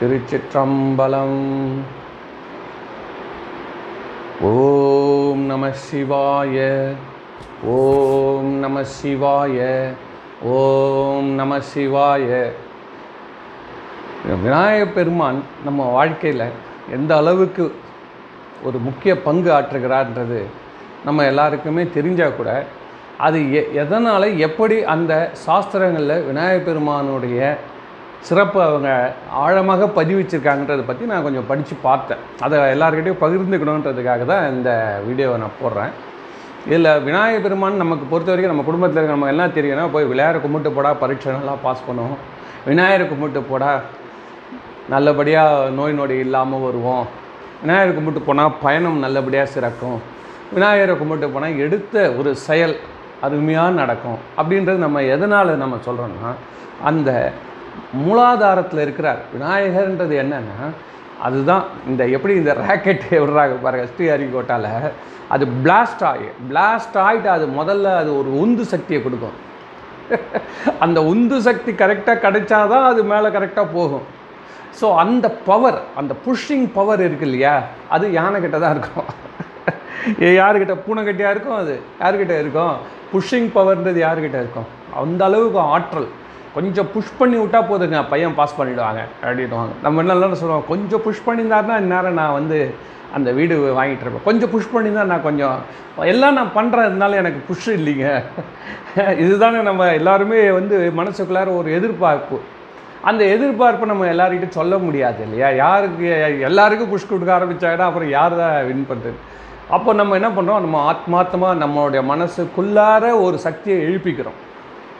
திருச்சிற்றம்பலம். ஓம் நம சிவாய ஓம் நம சிவாய ஓம் நம சிவாய. விநாயகப் பெருமான் நம்ம வாழ்க்கையில் எந்த அளவுக்கு ஒரு முக்கிய பங்கு ஆற்றுகிறார்ன்றது நம்ம எல்லாருக்குமே தெரிஞ்சால் கூட அது எ எதனால் எப்படி அந்த சாஸ்திரங்களில் விநாயகப் பெருமானுடைய சிறப்பு அவங்க ஆழமாக பதிவிச்சிருக்காங்கன்றதை பற்றி நான் கொஞ்சம் படித்து பார்த்தேன். அதை எல்லாருக்கிட்டையும் பகிர்ந்துக்கணுன்றதுக்காக தான் இந்த வீடியோவை நான் போடுறேன். இதில் விநாயகர் பெருமான் நமக்கு பொறுத்த வரைக்கும் நம்ம குடும்பத்தில் இருக்க நம்ம என்ன தெரியும்னா போய் விளையாட கும்பிட்டு போடா பரீட்சை நல்லா பாஸ் பண்ணுவோம். விநாயகர் கும்பிட்டு போடா நல்லபடியாக நோய் நொடி இல்லாமல் வருவோம். விநாயகர் கும்பிட்டு போனால் பயணம் நல்லபடியாக சிறக்கும். விநாயகரை கும்பிட்டு போனால் எடுத்த ஒரு செயல் அருமையாக நடக்கும். அப்படின்றது நம்ம எதனால் நம்ம சொல்கிறோன்னா அந்த மூலாதாரத்தில் இருக்கிறார். விநாயகர்ன்றது என்னென்னா அதுதான் இந்த எப்படி இந்த ராக்கெட் விடுறாங்க பாருங்க ஸ்ரீஹரிகோட்டாவில் அது பிளாஸ்ட் ஆகி பிளாஸ்ட் ஆகிட்டு அது முதல்ல அது ஒரு உந்து சக்தியை கொடுக்கும். அந்த உந்து சக்தி கரெக்டாக கிடைச்சாதான் அது மேலே கரெக்டாக போகும். ஸோ அந்த பவர் அந்த புஷ்ஷிங் பவர் இருக்கு இல்லையா அது யானைக்கிட்ட தான் இருக்கும். ஏ யாருக்கிட்ட பூனைக்கிட்டயா இருக்கும் அது? யாருக்கிட்ட இருக்கும்? புஷ்ஷிங் பவர்ன்றது யாருக்கிட்ட இருக்கும்? அந்த அளவுக்கு ஆற்றல். கொஞ்சம் புஷ் பண்ணி விட்டால் போதுங்க. பையன் பாஸ் பண்ணிவிடுவாங்க அப்படின்வாங்க நம்ம என்னெல்லாம் சொல்லுவோம். கொஞ்சம் புஷ் பண்ணியிருந்தாருன்னா இந்நேரம் நான் வந்து அந்த வீடு வாங்கிட்டு இருப்பேன். கொஞ்சம் புஷ் பண்ணியிருந்தா நான் கொஞ்சம் எல்லாம் நான் பண்ணுறேன் இருந்தாலும் எனக்கு புஷ் இல்லைங்க. இதுதானே நம்ம எல்லாருமே வந்து மனசுக்குள்ளார ஒரு எதிர்பார்ப்பு. அந்த எதிர்பார்ப்பை நம்ம எல்லாருக்கிட்டும் சொல்ல முடியாது இல்லையா? யாருக்கு எல்லாருக்கும் புஷ் கொடுக்க ஆரம்பித்தாங்கன்னா அப்புறம் யார் தான் வின் பண்ணுறது அப்போ நம்ம என்ன பண்ணுறோம் நம்ம ஆத்மார்த்தமாக நம்மளுடைய மனசுக்குள்ளார ஒரு சக்தியை எழுப்பிக்கிறோம்.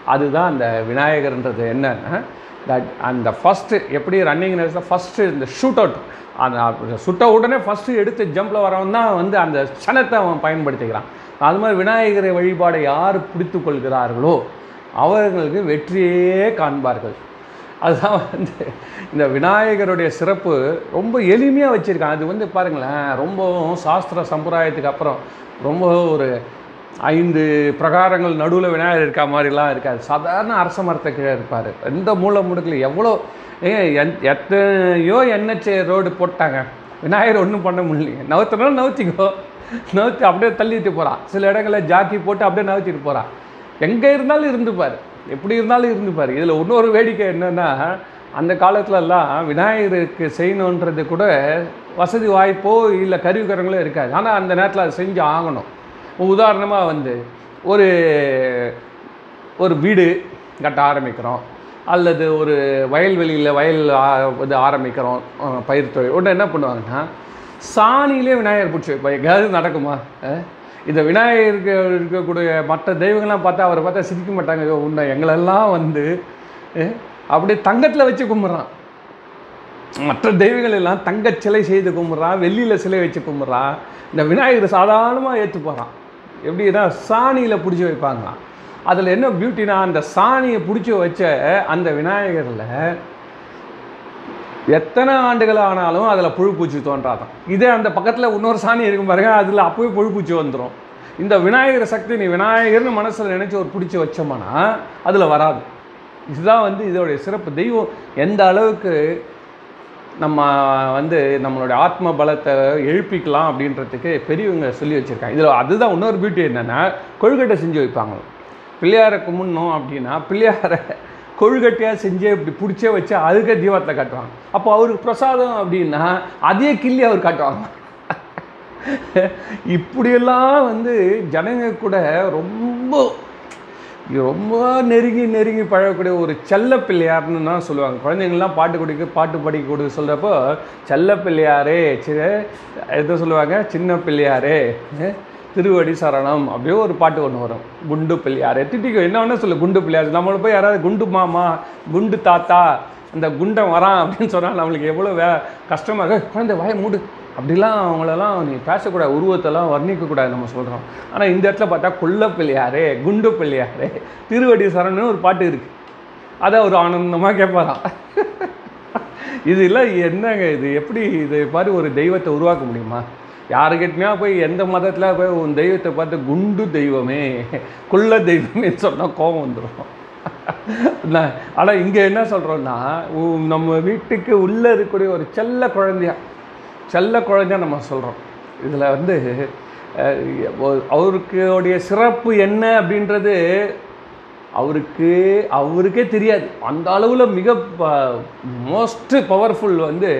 அதுதான் அந்த விநாயகர்ன்றது என்னன்னா தட் அந்த ஃபஸ்ட்டு எப்படி ரன்னிங் ரேஸில் ஃபஸ்ட்டு இந்த ஷூட் அவுட் அந்த சுட்ட உடனே ஃபஸ்ட்டு எடுத்து ஜம்பில் வரவன் தான் வந்து அந்த க்ஷணத்தை அவன் பயன்படுத்திக்கிறான். அது மாதிரி விநாயகரை வழிபாடை யார் பிடித்து கொள்கிறார்களோ அவர்களுக்கு வெற்றியே காண்பார்கள். அதுதான் வந்து இந்த விநாயகருடைய சிறப்பு ரொம்ப எளிமையாக வச்சுருக்கான் அது வந்து பாருங்களேன் ரொம்பவும் சாஸ்திர சம்பிரதாயத்துக்கு அப்புறம் ரொம்ப ஒரு ஐந்து பிரகாரங்கள் நடுவில் விநாயகர் இருக்கா மாதிரிலாம் இருக்காது. சாதாரண அரச மரத்தை கீழே இருப்பார். எந்த மூலை முடுக்கில் எவ்வளோ ஏ என் எத்தனையோ என்ஹெச் ரோடு போட்டாங்க. விநாயகர் ஒன்றும் பண்ண முடியலைங்க நவுத்தினாலும் நவுத்திக்கோ. நவுத்தி அப்படியே தள்ளிட்டு போகிறான் சில இடங்களில் ஜாக்கி போட்டு அப்படியே நவுத்திட்டு போகிறான் எங்கே இருந்தாலும் இருந்துப்பார். எப்படி இருந்தாலும் இருந்துப்பார். இதில் இன்னொரு வேடிக்கை என்னென்னா அந்த காலத்துலலாம் விநாயகருக்கு செய்யணுன்றது கூட வசதி வாய்ப்போ இல்லை கருவிக்கரங்களோ இருக்காது. ஆனால் அந்த நேரத்தில் அதை செஞ்சு ஆகணும். உதாரணமாக வந்து ஒரு ஒரு வீடு கட்ட ஆரம்பிக்கிறோம். அல்லது ஒரு வயல்வெளியில் வயல் இது ஆரம்பிக்கிறோம். பயிர் தொழில். உடனே என்ன பண்ணுவாங்கன்னா சாணியிலே விநாயகர் பிடிச்சி வைப்பா எங்கேயாவது நடக்குமா? இந்த விநாயகருக்கு இருக்கக்கூடிய மற்ற தெய்வங்கள்லாம் பார்த்தா அவரை பார்த்தா சிரிக்க மாட்டாங்க. உன்னை எங்களெல்லாம் வந்து அப்படியே தங்கத்தில் வச்சு கும்பிட்றான். மற்ற தெய்வங்கள் எல்லாம் தங்க சிலை செய்து கும்பிட்றான். வெள்ளியில் சிலை வச்சு கும்பிட்றான். இந்த விநாயகர் சாதாரணமாக ஏற்று போகிறான் எப்படின்னா சாணியில் பிடிச்சி வைப்பாங்களாம். அதில் என்ன பியூட்டினா அந்த சாணியை பிடிச்சி வச்ச அந்த விநாயகரில் எத்தனை ஆண்டுகள் ஆனாலும் அதில் புழு பூச்சி தோன்றாதான் இதே அந்த பக்கத்தில் இன்னொரு சாணி இருக்கும் பாருங்க அதில் அப்போவே புழு பூச்சி வந்துடும் இந்த விநாயகர் சக்தி நீ விநாயகர்னு மனசில் நினச்சி ஒரு பிடிச்சி வச்சோம்னா அதில் வராது. இதுதான் வந்து இதோடைய சிறப்பு. தெய்வம் எந்த அளவுக்கு நம்ம வந்து நம்மளுடைய ஆத்ம பலத்தை எழுப்பிக்கலாம் அப்படின்றதுக்கு பெரியவங்க சொல்லி வச்சுருக்காங்க. இதில் அதுதான் இன்னொரு பியூட்டி என்னென்னா கொழுக்கட்டை செஞ்சு வைப்பாங்க. பிள்ளையாரை கும்பிடணும் அப்படின்னா பிள்ளையாரை கொழுக்கட்டையாக செஞ்சு இப்படி பிடிச்சே வச்சு அதுக்கு தீபத்தை காட்டுவாங்க. அப்போ அவருக்கு பிரசாதம் அப்படின்னா அதே கிள்ளி அவர் காட்டுவாங்க. இப்படியெல்லாம் வந்து ஜனங்க கூட ரொம்ப ரொம்ப நெருங்கி நெருங்கி பழகக்கூடிய ஒரு செல்ல பிள்ளையார்னு தான் சொல்லுவாங்க. குழந்தைங்கள்லாம் பாட்டு குடிக்க பாட்டு படிக்க கொடுக்க சொல்கிறப்போ செல்ல பிள்ளையாரே சி எது சொல்லுவாங்க சின்ன பிள்ளையாரே திருவடி சரணம் அப்படியே ஒரு பாட்டு ஒன்று வரும். குண்டு பிள்ளையாரே திட்டிக்கோ என்ன வேணா சொல்லு குண்டு பிள்ளையார் நம்மளை போய் யாராவது குண்டு மாமா குண்டு தாத்தா அந்த குண்டம் வரான் அப்படின்னு சொன்னால் நம்மளுக்கு எவ்வளோ வே கஷ்டமாக இருக்கு. குழந்தை வாய மூடு. அப்படிலாம் அவங்களெல்லாம் நீ பேசக்கூடாது உருவத்தெல்லாம் வர்ணிக்கக்கூடாது நம்ம சொல்கிறோம் ஆனால் இந்த இடத்துல பார்த்தா கொல்ல பிள்ளையாரே குண்டு பிள்ளையாரே திருவடி சரணன்னு ஒரு பாட்டு இருக்குது அதை ஒரு ஆனந்தமாக கேட்பாராம் இது இல்லை என்னங்க இது? எப்படி இது மாதிரி ஒரு தெய்வத்தை உருவாக்க முடியுமா? யாருக்கிட்டயா போய் எந்த மதத்தில் போய் உன் தெய்வத்தை பார்த்து குண்டு தெய்வமே குள்ள தெய்வமே சொன்னால் கோபம் வந்துடும் ஆனால் இங்கே என்ன சொல்கிறோன்னா நம்ம வீட்டுக்கு உள்ளே இருக்கக்கூடிய ஒரு செல்ல குழந்தையா செல்ல குழந்தை நம்ம சொல்கிறோம் இதில் வந்து அவருக்குடைய சிறப்பு என்ன அப்படின்றது அவருக்கு அவருக்கே தெரியாது. அந்த அளவில் மிக மோஸ்ட்டு பவர்ஃபுல் வந்து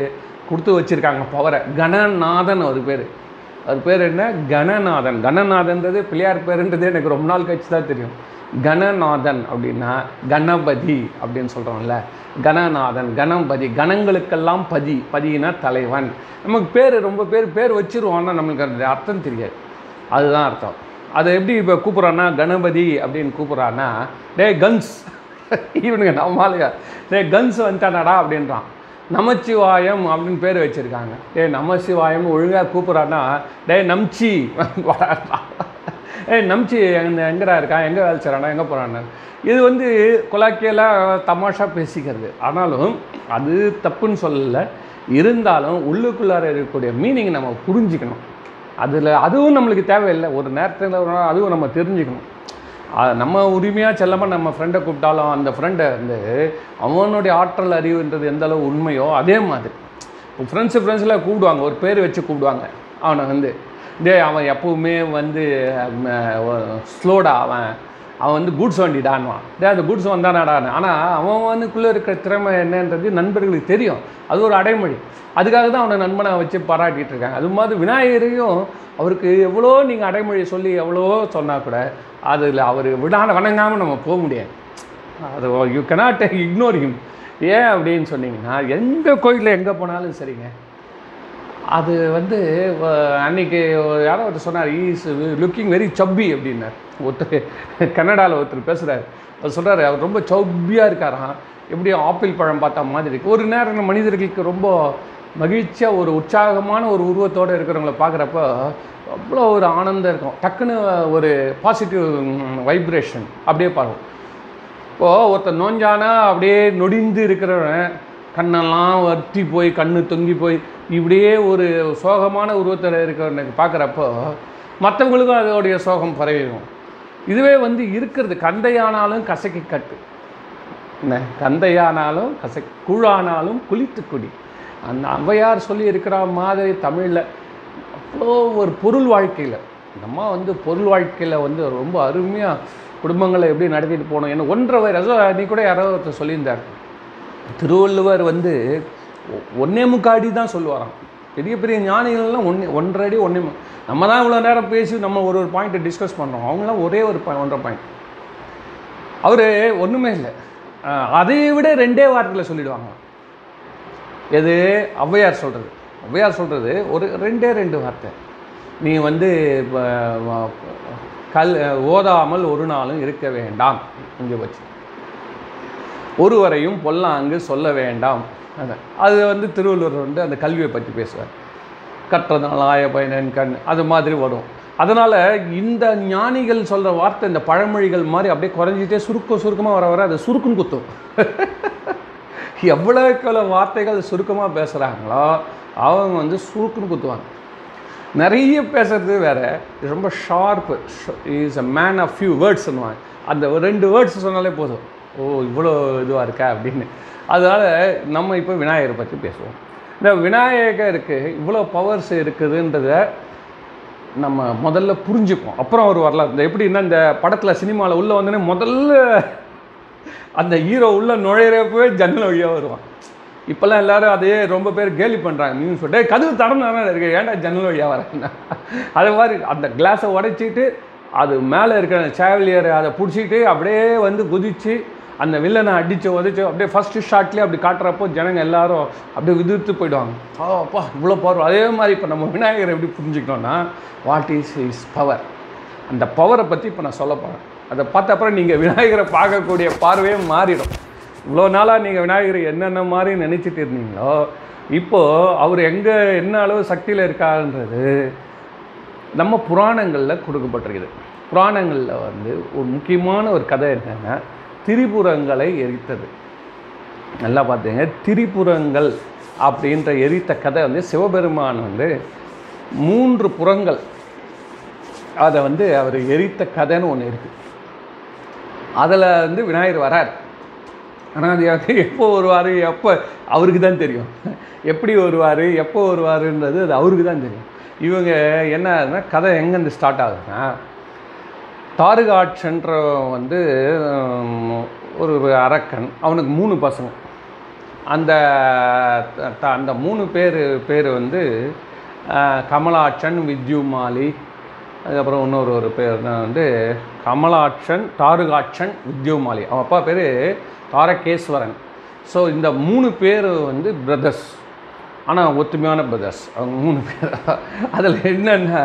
கொடுத்து வச்சுருக்காங்க பவரை கணநாதன் அவர் பேர். அவர் பேர் என்ன? கணநாதன். கணநாதன்றது பிள்ளையார் பேருன்றது எனக்கு ரொம்ப நாள் கழிச்சு தான் தெரியும். கணநாதன் அப்படின்னா கணபதி அப்படின்னு சொல்கிறோம்ல கணநாதன் கணபதி கணங்களுக்கெல்லாம் பதி பதினா தலைவன். நமக்கு பேர் ரொம்ப பேர் பேர் வச்சிருவோம் நம்மளுக்கு அந்த அர்த்தம் தெரியாது. அதுதான் அர்த்தம். அதை எப்படி இப்போ கூப்பிட்றான்னா கணபதி அப்படின்னு கூப்பிட்றான்னா டே கன்ஸ். இவனுங்க நம்மளுங்க டே கன்ஸ் வந்துட்டானடா அப்படின்றான். நமச்சிவாயம் அப்படின்னு பேர் வச்சுருக்காங்க. டே நமசிவாயம் ஒழுங்காக கூப்பிட்றான்னா டே நம்ச்சி. வரான்டா. ஏ நம்பிச்சு எங்க எங்கடா இருக்கான் எங்கே வேலை செய்கிறானா எங்கே போகிறான்னு இது வந்து கொலாக்கியலாக தமாஷா பேசிக்கிறது. ஆனாலும் அது தப்புன்னு சொல்லலை. இருந்தாலும் உள்ளுக்குள்ளார இருக்கக்கூடிய மீனிங் நம்ம புரிஞ்சுக்கணும். அதில் அதுவும் நம்மளுக்கு தேவையில்லை. ஒரு நேரத்தில் அதுவும் நம்ம தெரிஞ்சுக்கணும். நம்ம உரிமையாக செல்லாமல் நம்ம ஃப்ரெண்டை கூப்பிட்டாலும் அந்த ஃப்ரெண்டை வந்து அவனுடைய ஆற்றல் அறிவுன்றது எந்த அளவு உண்மையோ அதே மாதிரி. ஃப்ரெண்ட்ஸு ஃப்ரெண்ட்ஸில் கூப்பிடுவாங்க. ஒரு பேர் வச்சு கூப்பிடுவாங்க. அவனை வந்து டே அவன் எப்போவுமே வந்து ஸ்லோடா அவன். அவன் வந்து கூட்ஸ் வண்டிடான்வான் டே அந்த கூட்ஸ் வந்தானாடான்னு. ஆனால் அவன் வந்துக்குள்ளே இருக்கிற திறமை என்னன்றது நண்பர்களுக்கு தெரியும். அது ஒரு அடைமொழி. அதுக்காக தான் அவனை நண்பனை வச்சு பாராட்டிகிட்டு இருக்காங்க. அது மாதிரி விநாயகரையும் அவருக்கு எவ்வளோ நீங்கள் அடைமொழி சொல்லி எவ்வளோ சொன்னால் கூட அதில் அவர் விடான வணங்காமல் நம்ம போக முடியாது. அது யூ cannot இக்னோர் ஹிம் ஏன் அப்படின்னு சொன்னீங்கன்னா எந்த கோயிலில் எங்கே போனாலும் சரிங்க. அது வந்து அன்னைக்கு யாரோ ஒருத்தர் சொன்னார் இஸ் லுக்கிங் வெரி சப்பி அப்படின்னார். ஒருத்தர் கன்னடாவில் ஒருத்தர் பேசுகிறார் அவர் சொல்கிறாரு அவர் ரொம்ப சப்பியாக இருக்காராம். எப்படி ஆப்பிள் பழம் பார்த்தா மாதிரி இருக்குது ஒரு நேரம் மனிதர்களுக்கு ரொம்ப மகிழ்ச்சியாக ஒரு உற்சாகமான ஒரு உருவத்தோடு இருக்கிறவங்கள பார்க்குறப்ப அவ்வளோ ஒரு ஆனந்தம் இருக்கும். டக்குன்னு ஒரு பாசிட்டிவ் வைப்ரேஷன் அப்படியே பார்க்கும் இப்போது ஒருத்தர் நோஞ்சானா அப்படியே நொடிந்து இருக்கிறவன் கண்ணெல்லாம் வற்றி போய் கண்ணு தொங்கி போய் இப்படியே ஒரு சோகமான உருவத்தில் இருக்கிறவனுக்கு பார்க்குறப்போ மற்றவங்களுக்கும் அதோடைய சோகம் பரவிடும். இதுவே வந்து இருக்கிறது. கந்தையானாலும் கசக்கி கட்டு. என்ன? கந்தையானாலும் கசை கூழானாலும் குளித்து குடி. அந்த ஔவையார் சொல்லி இருக்கிற மாதிரி தமிழில் அவ்வளோ ஒரு பொருள் வாழ்க்கையில் நம்ம வந்து பொருள் வாழ்க்கையில் வந்து ரொம்ப அருமையாக குடும்பங்களை எப்படி நடத்திட்டு போகணும் ஏன்னா ஒன்றரை வயசு நீ கூட யாரோ ஒருத்தர் சொல்லியிருந்தார். திருவள்ளுவர் வந்து ஒன்னே முக்காடி தான் சொல்லுவாராம். பெரிய பெரிய ஞானிகள்லாம் ஒன்றே ஒன்றரை அடி ஒன்றே நம்ம தான் இவ்வளோ நேரம் பேசி நம்ம ஒரு ஒரு பாயிண்ட்டை டிஸ்கஸ் பண்ணுறோம் அவங்களாம் ஒரே ஒரு ஒன்றரை பாயிண்ட் அவர் ஒன்றுமே இல்லை. அதை விட ரெண்டே வார்த்தையில் சொல்லிடுவாங்க. எது? ஔவையார் சொல்கிறது ஔவையார் சொல்கிறது ஒரு ரெண்டே ரெண்டு வார்த்தை. நீ வந்து கல் ஓதாமல் ஒரு நாளும் இருக்க வேண்டாம். இங்கே வச்சு. ஒருவரையும் பொல்லாங்கு சொல்ல வேண்டாம். அது வந்து திருவள்ளுவர் வந்து அந்த கல்வியை பற்றி பேசுவார். கற்றதனால் ஆய பயனன் கண் அது மாதிரி வரும். அதனால் இந்த ஞானிகள் சொல்கிற வார்த்தை இந்த பழமொழிகள் மாதிரி அப்படியே குறைஞ்சிட்டே சுருக்க சுருக்கமாக வர வர அது சுருக்குன்னு குத்தும். எவ்வளோக்கு எவ்வளோ வார்த்தைகள் சுருக்கமாக பேசுகிறாங்களோ அவங்க வந்து சுருக்குன்னு குத்துவாங்க. நிறைய பேசுறது வேற ரொம்ப sharp is a man of few வேர்ட்ஸ்னுவாங்க அந்த ஒரு ரெண்டு வேர்ட்ஸ் சொன்னாலே போதும். ஓ இவ்வளோ இதுவாக இருக்கா அப்படின்னு. அதனால் நம்ம இப்போ விநாயகரை பற்றி பேசுவோம். இந்த விநாயகருக்கு இவ்வளோ பவர்ஸ் இருக்குதுன்றத நம்ம முதல்ல புரிஞ்சுப்போம் அப்புறம் அவர் வரலாம் இந்த எப்படின்னா இந்த படத்தில் சினிமாவில் உள்ளே வந்தோடனே முதல்ல அந்த ஹீரோ உள்ளே நுழையிறப்பவே ஜன்னல் வழியாக வருவான். இப்போல்லாம் எல்லோரும் அதையே ரொம்ப பேர் கேலி பண்ணுறாங்க மீன் சொல்லிட்டு கதவு தடந்தானே இருக்கு. ஏன்டா ஜன்னல் வழியாக வரேன்னா அதே மாதிரி அந்த கிளாஸை உடைச்சிட்டு அது மேலே இருக்கிற சேவலியர் அதை பிடிச்சிட்டு அப்படியே வந்து குதித்து அந்த வில்லனை அடித்து உதச்சோ அப்படியே ஃபஸ்ட்டு ஷாட்லேயே அப்படி காட்டுறப்போ ஜனங்க எல்லாரும் அப்படியே விதிர்த்து போயிடுவாங்க. ஓ அப்பா இவ்வளோ பவர் அதே மாதிரி இப்போ நம்ம விநாயகரை எப்படி புரிஞ்சுக்கணும்னா வாட் இஸ் இஸ் பவர் அந்த பவரை பற்றி இப்போ நான் சொல்ல போகிறேன் அதை பார்த்த அப்புறம் நீங்கள் விநாயகரை பார்க்கக்கூடிய பார்வையே மாறிடும். இவ்வளோ நாளாக நீங்கள் விநாயகரை என்னென்ன மாதிரி நினச்சிட்டு இருந்தீங்களோ இப்போது அவர் எங்கே என்ன அளவு சக்தியில் இருக்காருன்றது நம்ம புராணங்களில் கொடுக்கப்பட்டிருக்குது. புராணங்களில் வந்து ஒரு முக்கியமான ஒரு கதை என்னென்னா திரிபுரங்களை எரித்தது. நல்லா பார்த்தீங்க திரிபுரங்கள் அப்படின்ற எரித்த கதை வந்து சிவபெருமான் வந்து மூன்று புறங்கள் அதை வந்து அவர் எரித்த கதைன்னு ஒன்று இருக்குது அதில் வந்து விநாயகர் வரார். ஆனால் அது வந்து எப்போ வருவார் எப்போ அவருக்கு தான் தெரியும். எப்படி வருவார் எப்போ வருவாருன்றது அது அவருக்கு தான் தெரியும். இவங்க என்ன ஆகுதுன்னா கதை எங்கேருந்து ஸ்டார்ட் ஆகுதுன்னா தாருகாட்சன்ற வந்து ஒரு அரக்கன் அவனுக்கு மூணு பசங்க. அந்த அந்த மூணு பேர் பேர் வந்து கமலாட்சன் வித்யுமாலி அதுக்கப்புறம் இன்னொரு ஒரு பேர் தான் வந்து கமலாட்சன் தாருகாட்சன் வித்யுமாலி. அவன் அப்பா பேர் தாரகேஸ்வரன். ஸோ இந்த மூணு பேர் வந்து பிரதர்ஸ் ஆனால் ஒத்துமையான பிரதர்ஸ் அவங்க மூணு பேர். அதில் என்னென்னா